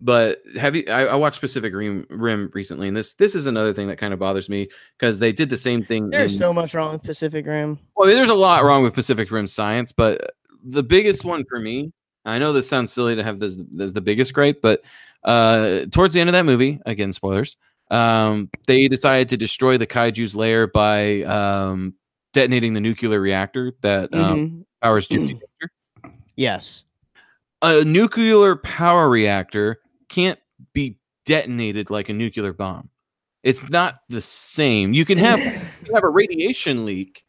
But have you? I, I watched Pacific Rim, Rim recently, and this this is another thing that kind of bothers me because they did the same thing. There's in- so much wrong with Pacific Rim. Well, there's a lot wrong with Pacific Rim science, but the biggest one for me, I know this sounds silly to have this as the biggest gripe, but uh, towards the end of that movie, again, spoilers, um, they decided to destroy the kaiju's lair by um, detonating the nuclear reactor that um, Mhm. powers Gipsy Danger. Yes. A nuclear power reactor can't be detonated like a nuclear bomb. It's not the same. You can have you have a radiation leak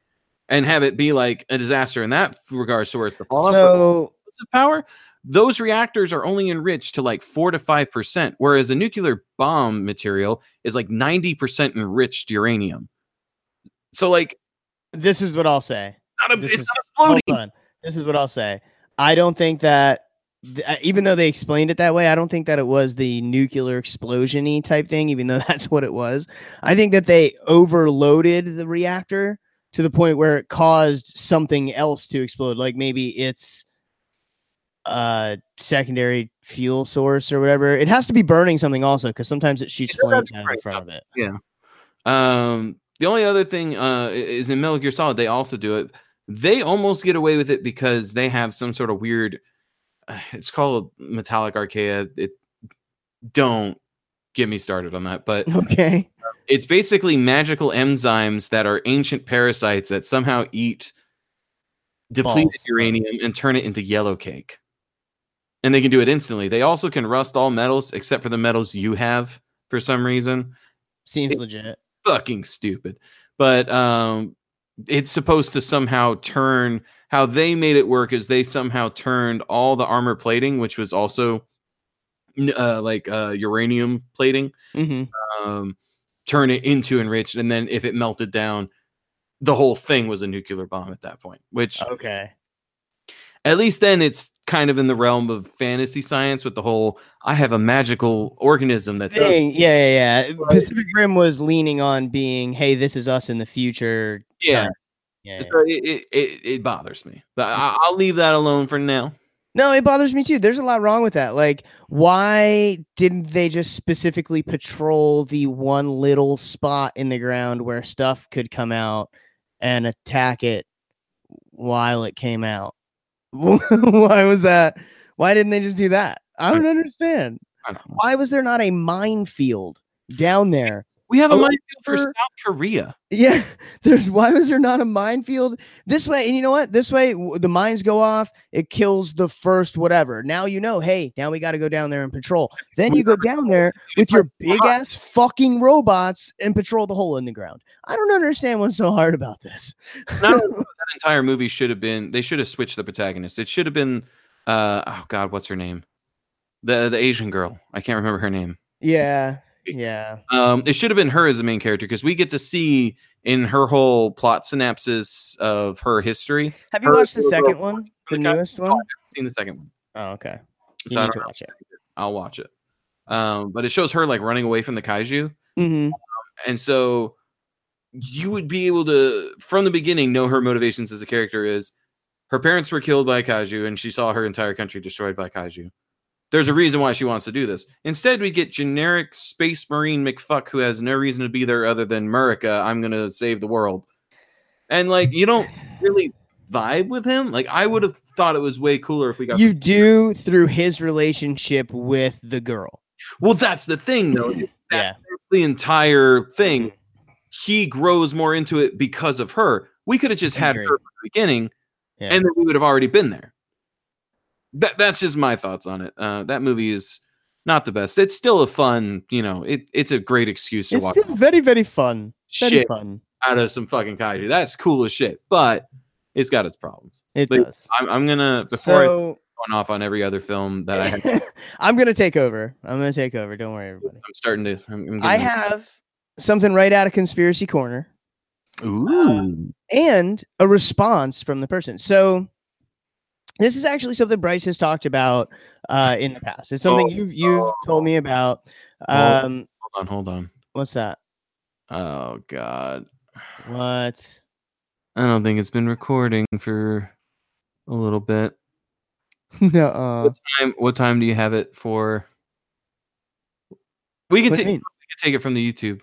and have it be like a disaster in that regards to where it's the fallout. So power, those reactors are only enriched to like four to five percent, whereas a nuclear bomb material is like ninety percent enriched uranium. So like, this is what I'll say. not a, This is- not Hold floating. on. This is what I'll say. I don't think that, th- even though they explained it that way, I don't think that it was the nuclear explosiony type thing. Even though that's what it was, I think that they overloaded the reactor to the point where it caused something else to explode. Like maybe it's a secondary fuel source or whatever. It has to be burning something also because sometimes it shoots It flames out the front of it. Yeah. Um, The only other thing uh, is in Metal Gear Solid, they also do it. They almost get away with it because they have some sort of weird. It's called metallic archaea. It don't get me started on that, but Okay. it's basically magical enzymes that are ancient parasites that somehow eat depleted Balls. uranium and turn it into yellow cake. And they can do it instantly. They also can rust all metals except for the metals you have for some reason. Seems It- legit. Fucking stupid. But um it's supposed to somehow turn how they made it work is they somehow turned all the armor plating, which was also uh, like uh, uranium plating, hmm um, turn it into enriched, and then if it melted down, the whole thing was a nuclear bomb at that point. Which Okay. at least then it's kind of in the realm of fantasy science with the whole I have a magical organism that does Thing. Yeah, yeah, yeah. Pacific Rim was leaning on being, hey, this is us in the future. yeah. Yeah. yeah. So it, it, it, it bothers me, but mm. I, I'll leave that alone for now. No, it bothers me too. There's a lot wrong with that. Like, why didn't they just specifically patrol the one little spot in the ground where stuff could come out and attack it while it came out? why was that? Why didn't they just do that? I don't understand. I don't. Why was there not a minefield down there? We have a Oh, minefield for South Korea. Yeah, there's why was there not a minefield this way? And you know what? This way, the mines go off, it kills the first whatever. Now you know, hey, now we got to go down there and patrol. Then you go down there with your big ass fucking robots and patrol the hole in the ground. I don't understand what's so hard about this. No, that entire movie should have been. They should have switched the protagonist. It should have been. Uh, oh God, what's her name? The the Asian girl. I can't remember her name. Yeah, yeah. Um, it should have been her as the main character because we get to see in her whole plot synopsis of her history. Have you watched the second girl- one, the the guy- newest Oh, I one? haven't seen the second one, Oh, okay. You so need to watch it. I'll watch it. Um, but it shows her like running away from the kaiju, hmm and so you would be able to from the beginning know her motivations as a character is her parents were killed by kaiju and she saw her entire country destroyed by kaiju there's a reason why she wants to do this instead we get generic space marine mcfuck who has no reason to be there other than murica i'm gonna save the world and like you don't really vibe with him like i would have thought it was way cooler if we got You do through his relationship with the girl. well that's the thing though that's, Yeah. that's the entire thing he grows more into it because of her we could have just had her from the beginning Yeah. and then we would have already been there. That that's just my thoughts on it. Uh, that movie is not the best. It's still a fun, you know, it it's a great excuse to It's watch still very, very fun. Very fun. out of some fucking kaiju. That's cool as shit, but it's got its problems. It But does. I'm, I'm gonna before I So go off on every other film that I have, I'm gonna take over. I'm gonna take over. Don't worry, everybody. I'm starting to. I'm, I'm I have something right out of conspiracy corner Ooh, and a response from the person. So this is actually something Bryce has talked about uh, in the past. It's something Oh, you've you've told me about. Oh. Um, hold on, hold on. what's that? Oh God, What? I don't think it's been recording for a little bit. no. What Time, what time do you have it for? We can we can take it from the YouTube.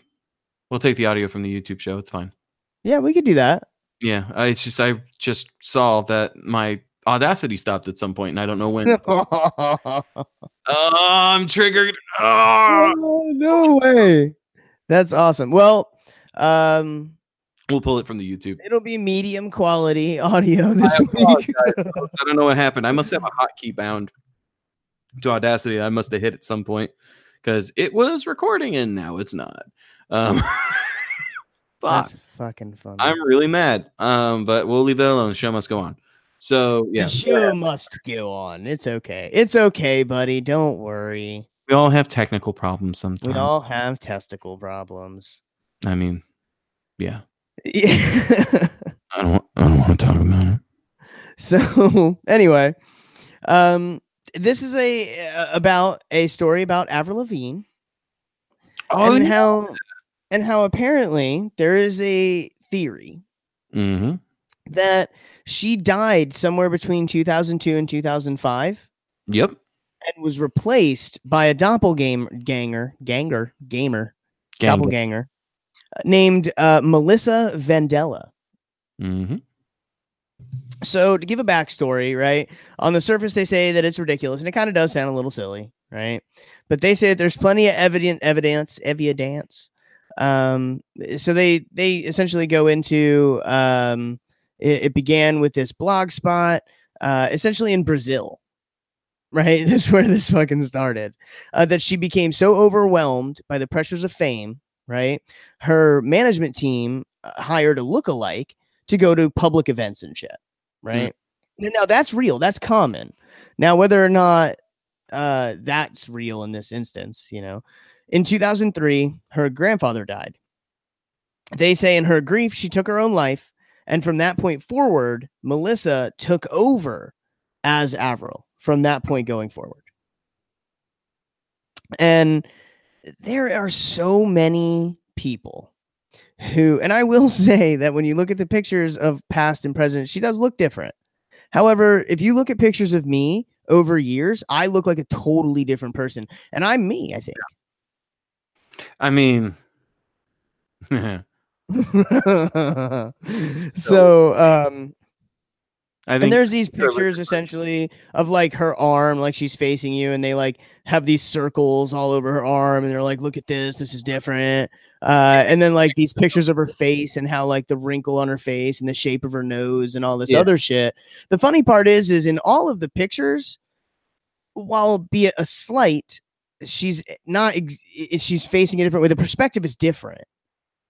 We'll take the audio from the YouTube show. It's fine. Yeah, we could do that. Yeah, I it's just I just saw that my Audacity stopped at some point, and I don't know when. oh, oh, I'm triggered. Oh! no way. That's awesome. Well, um, We'll pull it from the YouTube. it'll be medium quality audio this week. I don't know what happened. I must have a hotkey bound to Audacity. I must have hit at some point because it was recording and now it's not. Um, fuck. That's fucking funny. I'm really mad. Um, but we'll leave that alone. The show must go on. So yeah, The show must go on. It's okay. It's okay, buddy. Don't worry. we all have technical problems sometimes. We all have testicle problems. I mean, yeah. Yeah. I don't. I don't want to talk about it. so anyway, um, this is a uh, about a story about Avril Lavigne and yeah. how and how apparently there is a theory Mm-hmm. That she died somewhere between 2002 and 2005 Yep. and was replaced by a doppelganger ganger ganger gamer Gang. doppelganger named uh, Melissa Vandella. Mm-hmm. So to give a backstory, right? On the surface, they say that it's ridiculous, and it kind of does sound a little silly, right? But they say that there's plenty of evident evidence, evidence. Um, so they they essentially go into um, it, it began with this blog spot, uh, essentially in Brazil, right? This is where this fucking started. Uh, that she became so overwhelmed by the pressures of fame, right? Her management team uh, hired a lookalike to go to public events and shit, right? Now- Now that's real. That's common. Now whether or not uh, that's real in this instance, you know, in 2003, her grandfather died. They say in her grief, she took her own life. And from that point forward, Melissa took over as Avril from that point going forward. And there are so many people who, and I will say that when you look at the pictures of past and present, she does look different. However, if you look at pictures of me over years, I look like a totally different person. And I'm me, I think. I mean, so um I think and there's these pictures essentially of like her arm like she's facing you and they like have these circles all over her arm and they're like look at this this is different. Uh and then like these pictures of her face and how like the wrinkle on her face and the shape of her nose and all this Yeah. other shit. The funny part is is in all of the pictures while be it a slight she's not ex- she's facing a different way. The perspective is different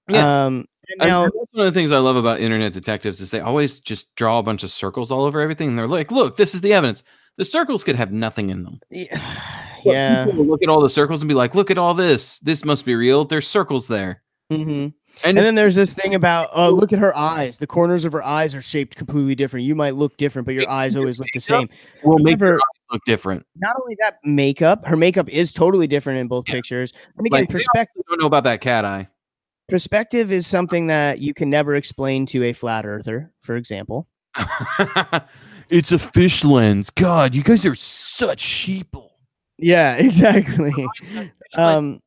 Yeah. um I- now that's one of the things I love about internet detectives is they always just draw a bunch of circles all over everything, and they're like, "Look, this is the evidence." The circles could have nothing in them. yeah, yeah. look at all the circles and be like, "Look at all this. This must be real. There's circles there." hmm And, And then there's this thing about oh look at her eyes. The corners of her eyes are shaped completely different. You might look different, but your eyes always look the same. will make eyes look different. Not only that, makeup. Her makeup is totally different in both pictures. And again, Like, perspective I don't know about that cat eye. Perspective is something that you can never explain to a flat earther, for example. it's a fish lens. God, you guys are such sheeple. Yeah, exactly. Um,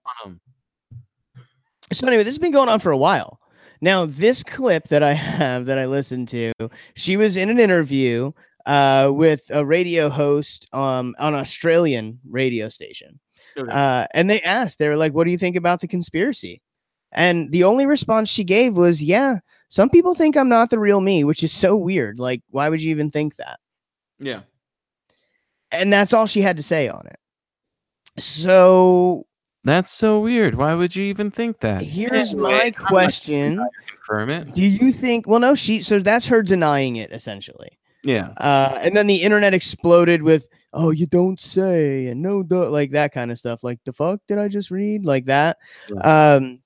so anyway, this has been going on for a while. Now, this clip that I have that I listened to, she was in an interview uh, with a radio host um, on an Australian radio station. Uh, and they asked, they were like, what do you think about the conspiracy? And the only response she gave was, yeah, some people think I'm not the real me, which is so weird. Like, why would you even think that? yeah. And that's all she had to say on it. So That's so weird. Why would you even think that? here's Anyway, my I'm question. Confirm it. Do you think? Well, no, she. So that's her denying it essentially. Yeah. Uh, and then the internet exploded with, "Oh, you don't say," and no, duh, like that kind of stuff. Like the fuck did I just read? Like that. Um,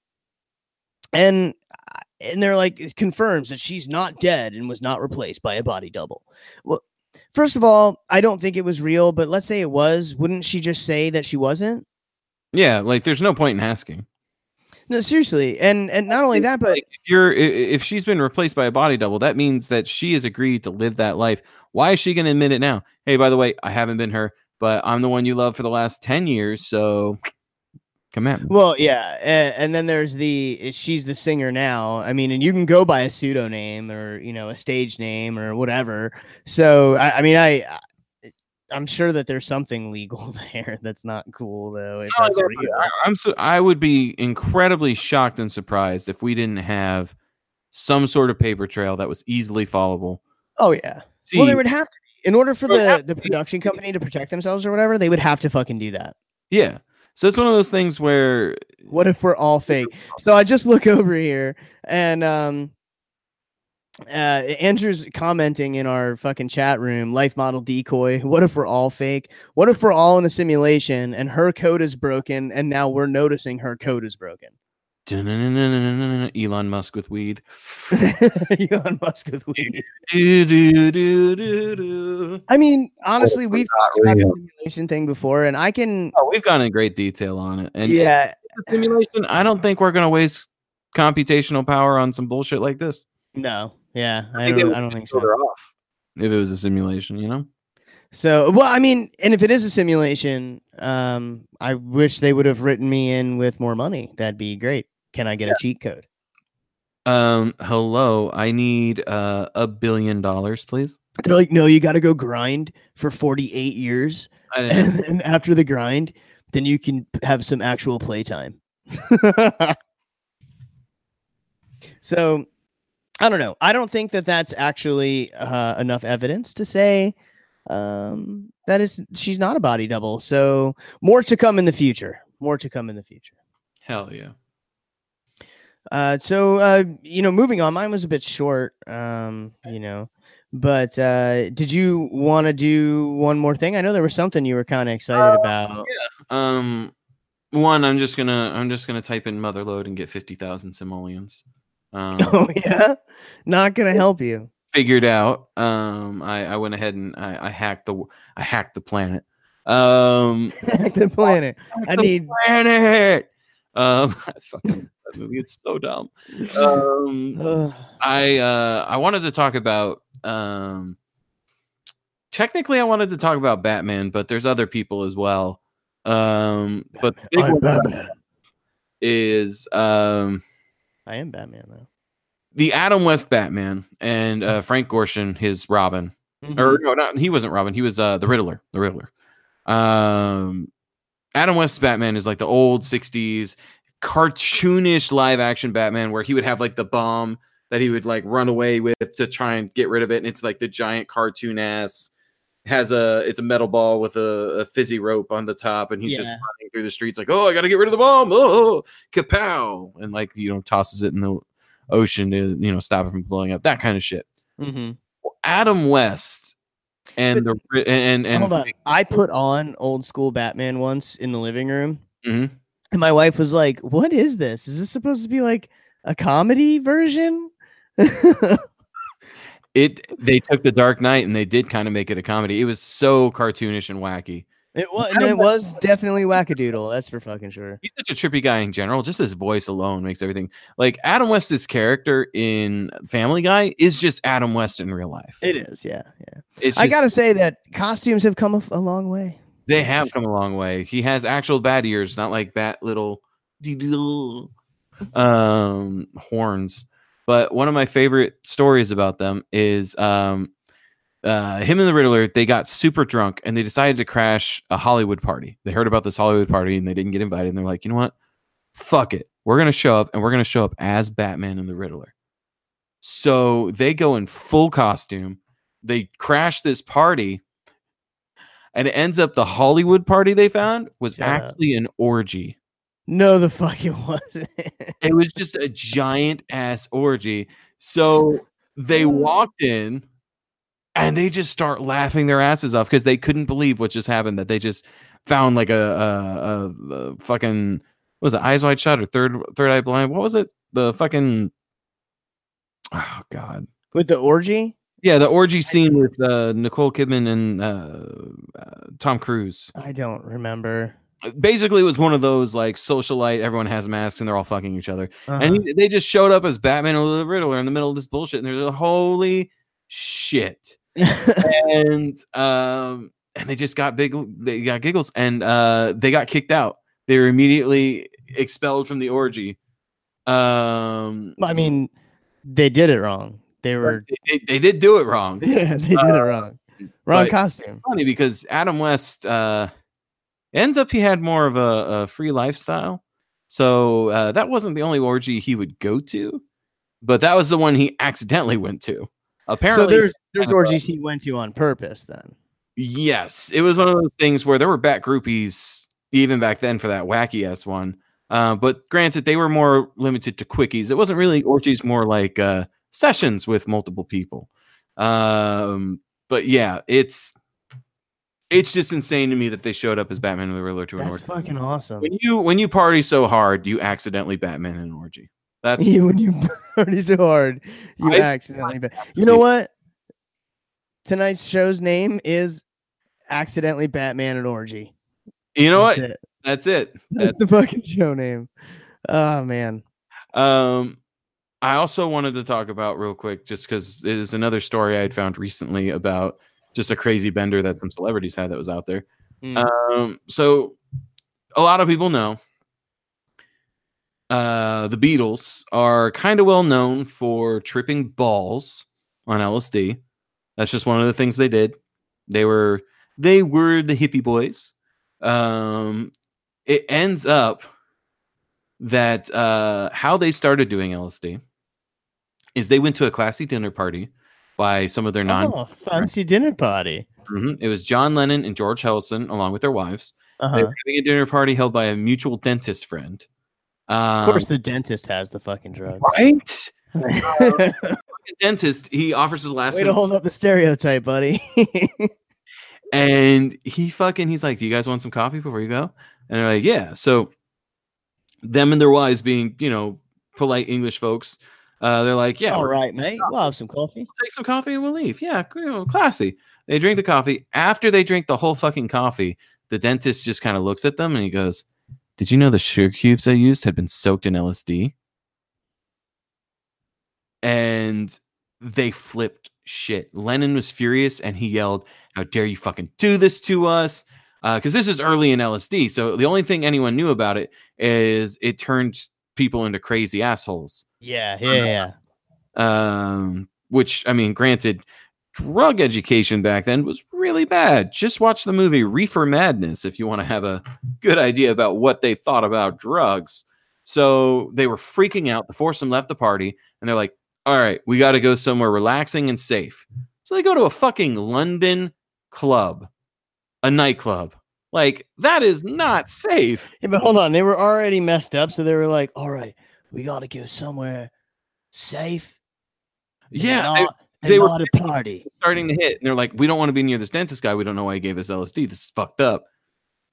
and uh, and they're like, it confirms that she's not dead and was not replaced by a body double. Well, first of all, I don't think it was real, but let's say it was. Wouldn't she just say that she wasn't? Yeah. Like, there's no point in asking. No, seriously. And and not only that, but Like, if you're if she's been replaced by a body double, that means that she has agreed to live that life. Why is she going to admit it now? Hey, by the way, I haven't been her, but I'm the one you love for the last ten years. So come at me. Well, yeah, and, and then there's the she's the singer now. I mean, and you can go by a pseudonym or you know a stage name or whatever. So I, I mean, I I- I'm sure that there's something legal there that's not cool though. Real. I, I'm so I would be incredibly shocked and surprised if we didn't have some sort of paper trail that was easily followable. Oh yeah. See, well, there would have to in order for the the production company to protect themselves or whatever. They would have to fucking do that. yeah. So it's one of those things where What if we're all fake? So I just look over here and um uh Andrew's commenting in our fucking chat room, life model decoy. What if we're all fake? What if we're all in a simulation and her code is broken and now we're noticing her code is broken? Elon Musk with weed. Elon Musk with weed. Do, do, do, do, do. I mean, honestly, we've talked about the simulation thing before, and I can Oh, we've gone in great detail on it. And yeah, simulation, I don't think we're going to waste computational power on some bullshit like this. no, yeah, I think don't, would I don't think so. Off if it was a simulation, you know? So, well, I mean, and if it is a simulation, um, I wish they would have written me in with more money. That'd be great. Can I get a cheat code? Um, hello. I need uh, a billion dollars, please. They're like, no, you got to go grind for 48 years. I And then after the grind, then you can have some actual playtime. so I don't know. I don't think that that's actually uh, enough evidence to say um, that is she's not a body double. So more to come in the future. More to come in the future. Hell yeah. Uh, so uh, you know, moving on. Mine was a bit short. Um, you know, but uh, did you want to do one more thing? I know there was something you were kind of excited about. Um, one, I'm just gonna I'm just gonna type in motherlode and get fifty thousand simoleons. Um, Oh yeah, not gonna help you. figured out. Um, I, I went ahead and I, I hacked the I hacked the planet. Um, the planet. I the need. planet. Um, I fucking that movie. It's so dumb. Um, I uh I wanted to talk about um technically I wanted to talk about Batman, but there's other people as well. Um but the big I'm one Batman. is um I am Batman though. the Adam West Batman and uh Frank Gorshin his Robin. Or no, not he wasn't Robin, he was uh the Riddler, the Riddler. Um Adam West's Batman is like the old 60s cartoonish live action Batman where he would have like the bomb that he would like run away with to try and get rid of it. And it's like the giant cartoon ass has a it's a metal ball with a, a fizzy rope on the top, and he's just running through the streets like, oh, I gotta get rid of the bomb. Oh, kapow! And like you know, tosses it in the ocean to you know stop it from blowing up. That kind of shit. hmm Adam West and the ri- and and Hold on. I put on old school Batman once in the living room, Mhm. And my wife was like, "What is this? Is this supposed to be like a comedy version?" it they took the Dark Knight and they did kind of make it a comedy. It was so cartoonish and wacky. It was. It was definitely wackadoodle. That's for fucking sure. He's such a trippy guy in general. Just his voice alone makes everything like Adam West's character in Family Guy is just Adam West in real life. It is. Yeah. Yeah. it's I just- gotta say that costumes have come a long way. They have come a long way. He has actual bat ears, not like bat little um horns. But one of my favorite stories about them is um uh, him and the Riddler, they got super drunk and they decided to crash a Hollywood party. They heard about this Hollywood party and they didn't get invited. And they're like, you know what? Fuck it. We're to show up and we're to show up as Batman and the Riddler. So they go in full costume. They crash this party. And it ends up the Hollywood party they found was Shut up. actually an orgy. No, the fuck it wasn't. It was just a giant ass orgy. So they walked in and they just start laughing their asses off because they couldn't believe what just happened. That they just found like a, a, a, a fucking what was it eyes wide shut or third third eye blind? What was it? The fucking oh god. With the orgy? Yeah, the orgy scene with uh, Nicole Kidman and uh, uh, Tom Cruise. I don't remember. Basically, it was one of those like socialite. Everyone has masks and they're all fucking each other. Uh-huh. and he, they just showed up as Batman and the Riddler in the middle of this bullshit, and they're like, holy shit, and um, and they just got big, they got giggles, and uh, they got kicked out. They were immediately expelled from the orgy. Um, I mean, they did it wrong. They were. they, they did do it wrong. Yeah, they did it wrong. Wrong costume. Funny because Adam West uh, ends up he had more of a, a free lifestyle, so uh, that wasn't the only orgy he would go to, but that was the one he accidentally went to. Apparently, so there's there's a- orgies he went to on purpose. Then. Yes, it was one of those things where there were bat groupies even back then for that wacky ass one. Uh, but granted, they were more limited to quickies. It wasn't really orgies, more like uh, sessions with multiple people. Um, but yeah, it's it's just insane to me that they showed up as Batman and the Riddler to an orgy. That's orgy. fucking awesome. When you when you party so hard, you accidentally Batman in an orgy. That's You- when you party so hard, you I- accidentally. Ba- you know what? Tonight's show's name is accidentally Batman and orgy. you know That's what? It. That's it. That's the fucking show name. Oh man. Um, I also wanted to talk about real quick, just because it is another story I had found recently about just a crazy bender that some celebrities had that was out there. Mm. Um, so a lot of people know uh, the Beatles are kind of well known for tripping balls on LSD. That's just one of the things they did. They were they were the hippie boys. Um, it ends up that uh, how they started doing LSD is they went to a classy dinner party by some of their non. Oh, fancy dinner party. Mhm. It was John Lennon and George Harrison along with their wives. Uh-huh. were having a dinner party held by a mutual dentist friend. Um, Of course, the dentist has the fucking drug. right? Way The dentist he offers his last to name, hold up the stereotype, buddy. and he fucking he's like, "Do you guys want some coffee before you go?" And they're like, "Yeah." So them and their wives, being you know polite English folks, uh, they're like, "Yeah, all right, mate. We'll have some coffee. We'll take some coffee and we'll leave. Yeah, know, classy. They drink the coffee. After they drink the whole fucking coffee, the dentist just kind of looks at them and he goes, Did you know the sugar cubes I used had been soaked in LSD? And they flipped shit. Lennon was furious and he yelled, How dare you fucking do this to us? Because this is early in LSD. So the only thing anyone knew about it is it turned people into crazy assholes Yeah, yeah, yeah. um, which I mean, granted, drug education back then was really bad. Just watch the movie Reefer Madness if you want to have a good idea about what they thought about drugs. So they were freaking out. The foursome left the party, and they're like, "All right, we got to go somewhere relaxing and safe." So they go to a fucking London club, a nightclub. Like that is not safe. Yeah, but hold on. They were already messed up, so they were like, "All right, we got to go somewhere safe." Yeah, they- not, and they were party. starting to hit and they're like we don't want to be near this dentist guy we don't know why he gave us lsd this is fucked up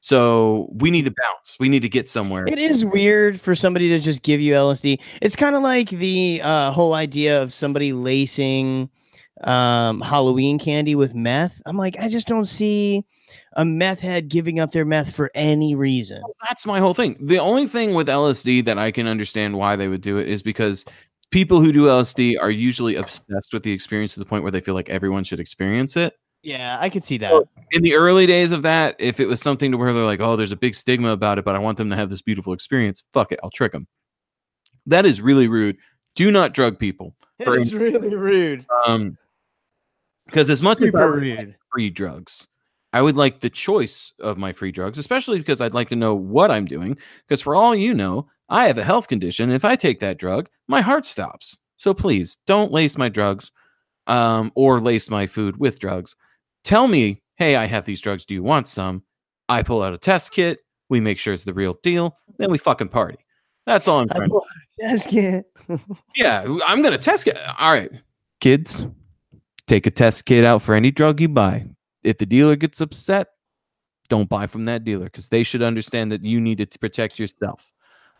so we need to bounce we need to get somewhere It is weird for somebody to just give you LSD. It's kind of like the uh, whole idea of somebody lacing um, Halloween candy with meth. I'm like, I just don't see a meth head giving up their meth for any reason. that's my whole thing the only thing with lsd that i can understand why they would do it is because people who do lsd are usually obsessed with the experience to the point where they feel like everyone should experience it Yeah, I could see that. in the early days of that if it was something to where they're like oh there's a big stigma about it but i want them to have this beautiful experience fuck it i'll trick them that is really rude do not drug people It's really rude. um because as much as I Super free drugs. I would like the choice of my free drugs, especially because I'd like to know what I'm doing. Because for all you know, I have a health condition. If I take that drug, my heart stops. So please don't lace my drugs um, or lace my food with drugs. Tell me, hey, I have these drugs. Do you want some? I pull out a test kit. We make sure it's the real deal. Then we fucking party. That's all I'm trying to test kit. yeah, I'm gonna test kit. All right, kids, take a test kit out for any drug you buy. If the dealer gets upset, don't buy from that dealer because they should understand that you need to protect yourself.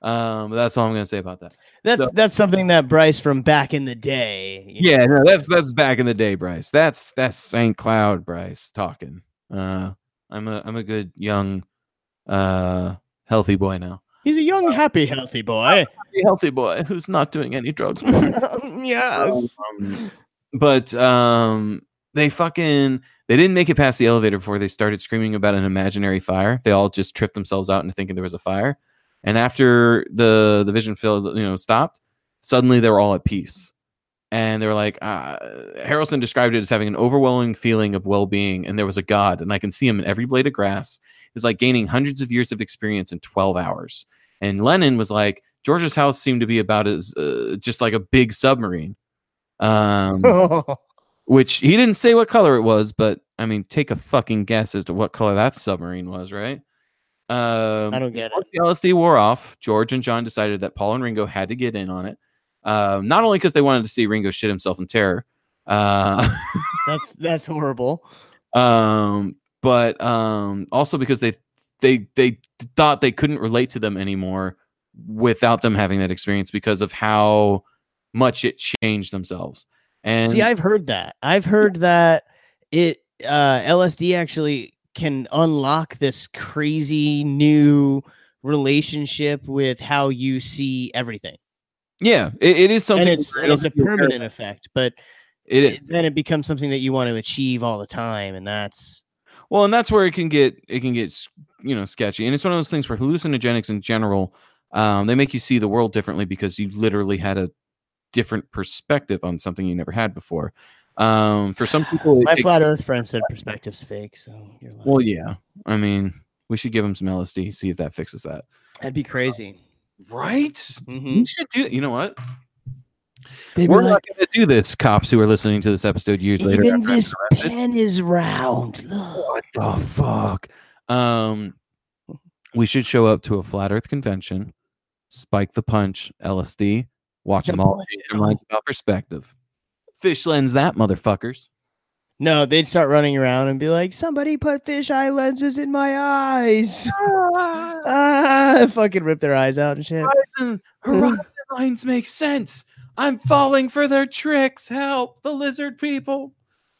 Um, that's all I'm gonna say about that. That's So- that's something that Bryce from back in the day. you Yeah, no, that's that's back in the day, Bryce. That's that's St. Cloud, Bryce talking. Uh, I'm a I'm a good young, uh, healthy boy now. He's a young, happy, healthy boy. A healthy boy who's not doing any drugs. yes. Um, but um they fucking they didn't make it past the elevator before they started screaming about an imaginary fire. They all just tripped themselves out into thinking there was a fire. And after the the vision field you know stopped suddenly they were all at peace. And they were like uh, Harrison described it as having an overwhelming feeling of well-being and there was a god and i can see him in every blade of grass. It's like gaining hundreds of years of experience in 12 hours. And lennon was like george's house seemed to be about as uh, just like a big submarine. Um which he didn't say what color it was, but I mean, take a fucking guess as to what color that submarine was, right? Um, I don't get it. the LSD wore off, George and John decided that Paul and Ringo had to get in on it. Um, not only because they wanted to see Ringo shit himself in terror, uh, That's that's horrible. um, but um, also because they they they thought they couldn't relate to them anymore without them having that experience because of how much it changed themselves. And See, I've heard that. I've heard that it uh LSD actually can unlock this crazy new relationship with how you see everything. yeah, it, it is something. and it's and it's a think you're aware of. permanent effect, but It it- then it becomes something that you want to achieve all the time and that's Well, and that's where it can get it can get you know sketchy, and it's one of those things where hallucinogenics in general Um, they make you see the world differently because you literally had a different perspective on something you never had before. Um, for some people, My it- flat Earth friend said perspective's fake, so you're lying. well, yeah. I mean, we should give him some LSD, see if that fixes that. that'd be crazy. Right? Mm-hmm. We should do. You know what? They'd We're like, not going to do this. Cops who are listening to this episode years later. even this been pen is round. Look. What the fuck? Um, we should show up to a flat Earth convention, spike the punch, LSD, watch them all. What change about perspective. Fish lens that motherfuckers. No, they'd start running around and be like, "Somebody put fish eye lenses in my eyes." ah, fucking rip their eyes out and shit. Horizon, horizon lines make sense. I'm falling for their tricks. Help the lizard people.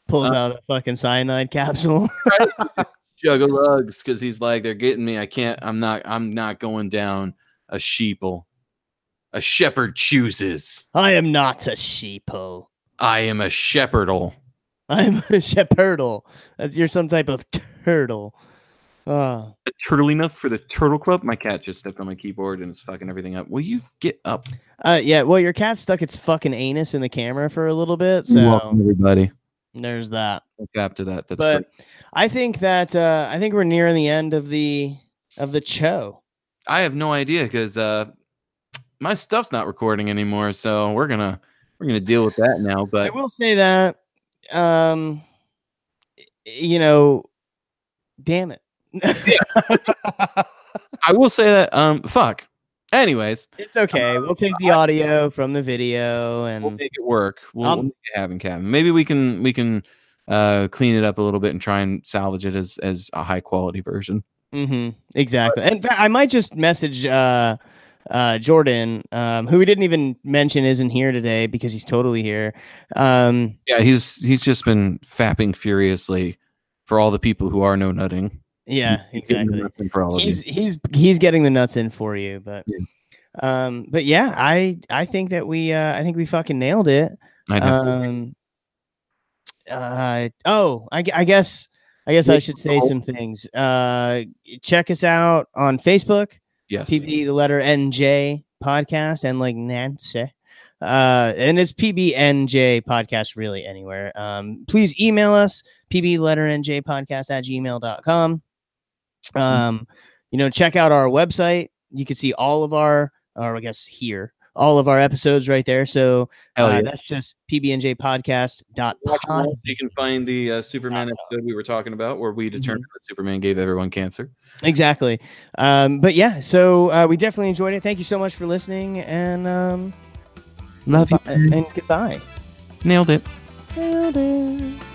Pulls Uh, out a fucking cyanide capsule. Juggalegs, because he's like, they're getting me. I can't. I'm not. I'm not going down a sheeple. A shepherd chooses. I am not a sheeple. I am a shepherdle. I'm a shepherdle. You're some type of turtle. Ah. turtle enough for the turtle club. My cat just stepped on my keyboard and it's fucking everything up. Will you get up? Uh, yeah. Well, your cat stuck its fucking anus in the camera for a little bit, so welcome, everybody. there's that. Look after that. That's but great. I think that uh, I think we're nearing the end of the of the show. I have no idea because uh, my stuff's not recording anymore. So we're gonna we're gonna deal with that now. But I will say that, um, you know, damn it. I will say that um, fuck. Anyways, it's okay. We'll take the audio from the video and we'll make it work. We'll, Um, we'll make it happen, Kevin. Maybe we can we can uh clean it up a little bit and try and salvage it as as a high quality version. Mm-hmm. exactly. In fact, I might just message uh, uh, Jordan, um, who we didn't even mention isn't here today because he's totally here. Um, Yeah, he's he's just been fapping furiously for all the people who are no nutting. yeah, He's exactly. for all of He's you. he's he's getting the nuts in for you, but Yeah. um, but yeah, I I think that we uh, I think we fucking nailed it. I Um, uh, oh, I, I guess I guess I should say some things. Uh, check us out on Facebook. Yes. PB the letter NJ podcast and like Nancy. Uh, and it's PBNJ podcast really anywhere. Um, please email us PB letter NJ podcast at gmail.com. Um, you know, check out our website. You can see all of our, or I guess here, all of our episodes right there. So uh, yeah. that's just PBNJ podcast dot Watch pod. them all. You can find the uh, Superman episode we were talking about where we Mm-hmm. determined that Superman gave everyone cancer. Exactly. Um, but yeah, so uh, we definitely enjoyed it. Thank you so much for listening and um, Love you. and goodbye. Nailed it. Nailed it.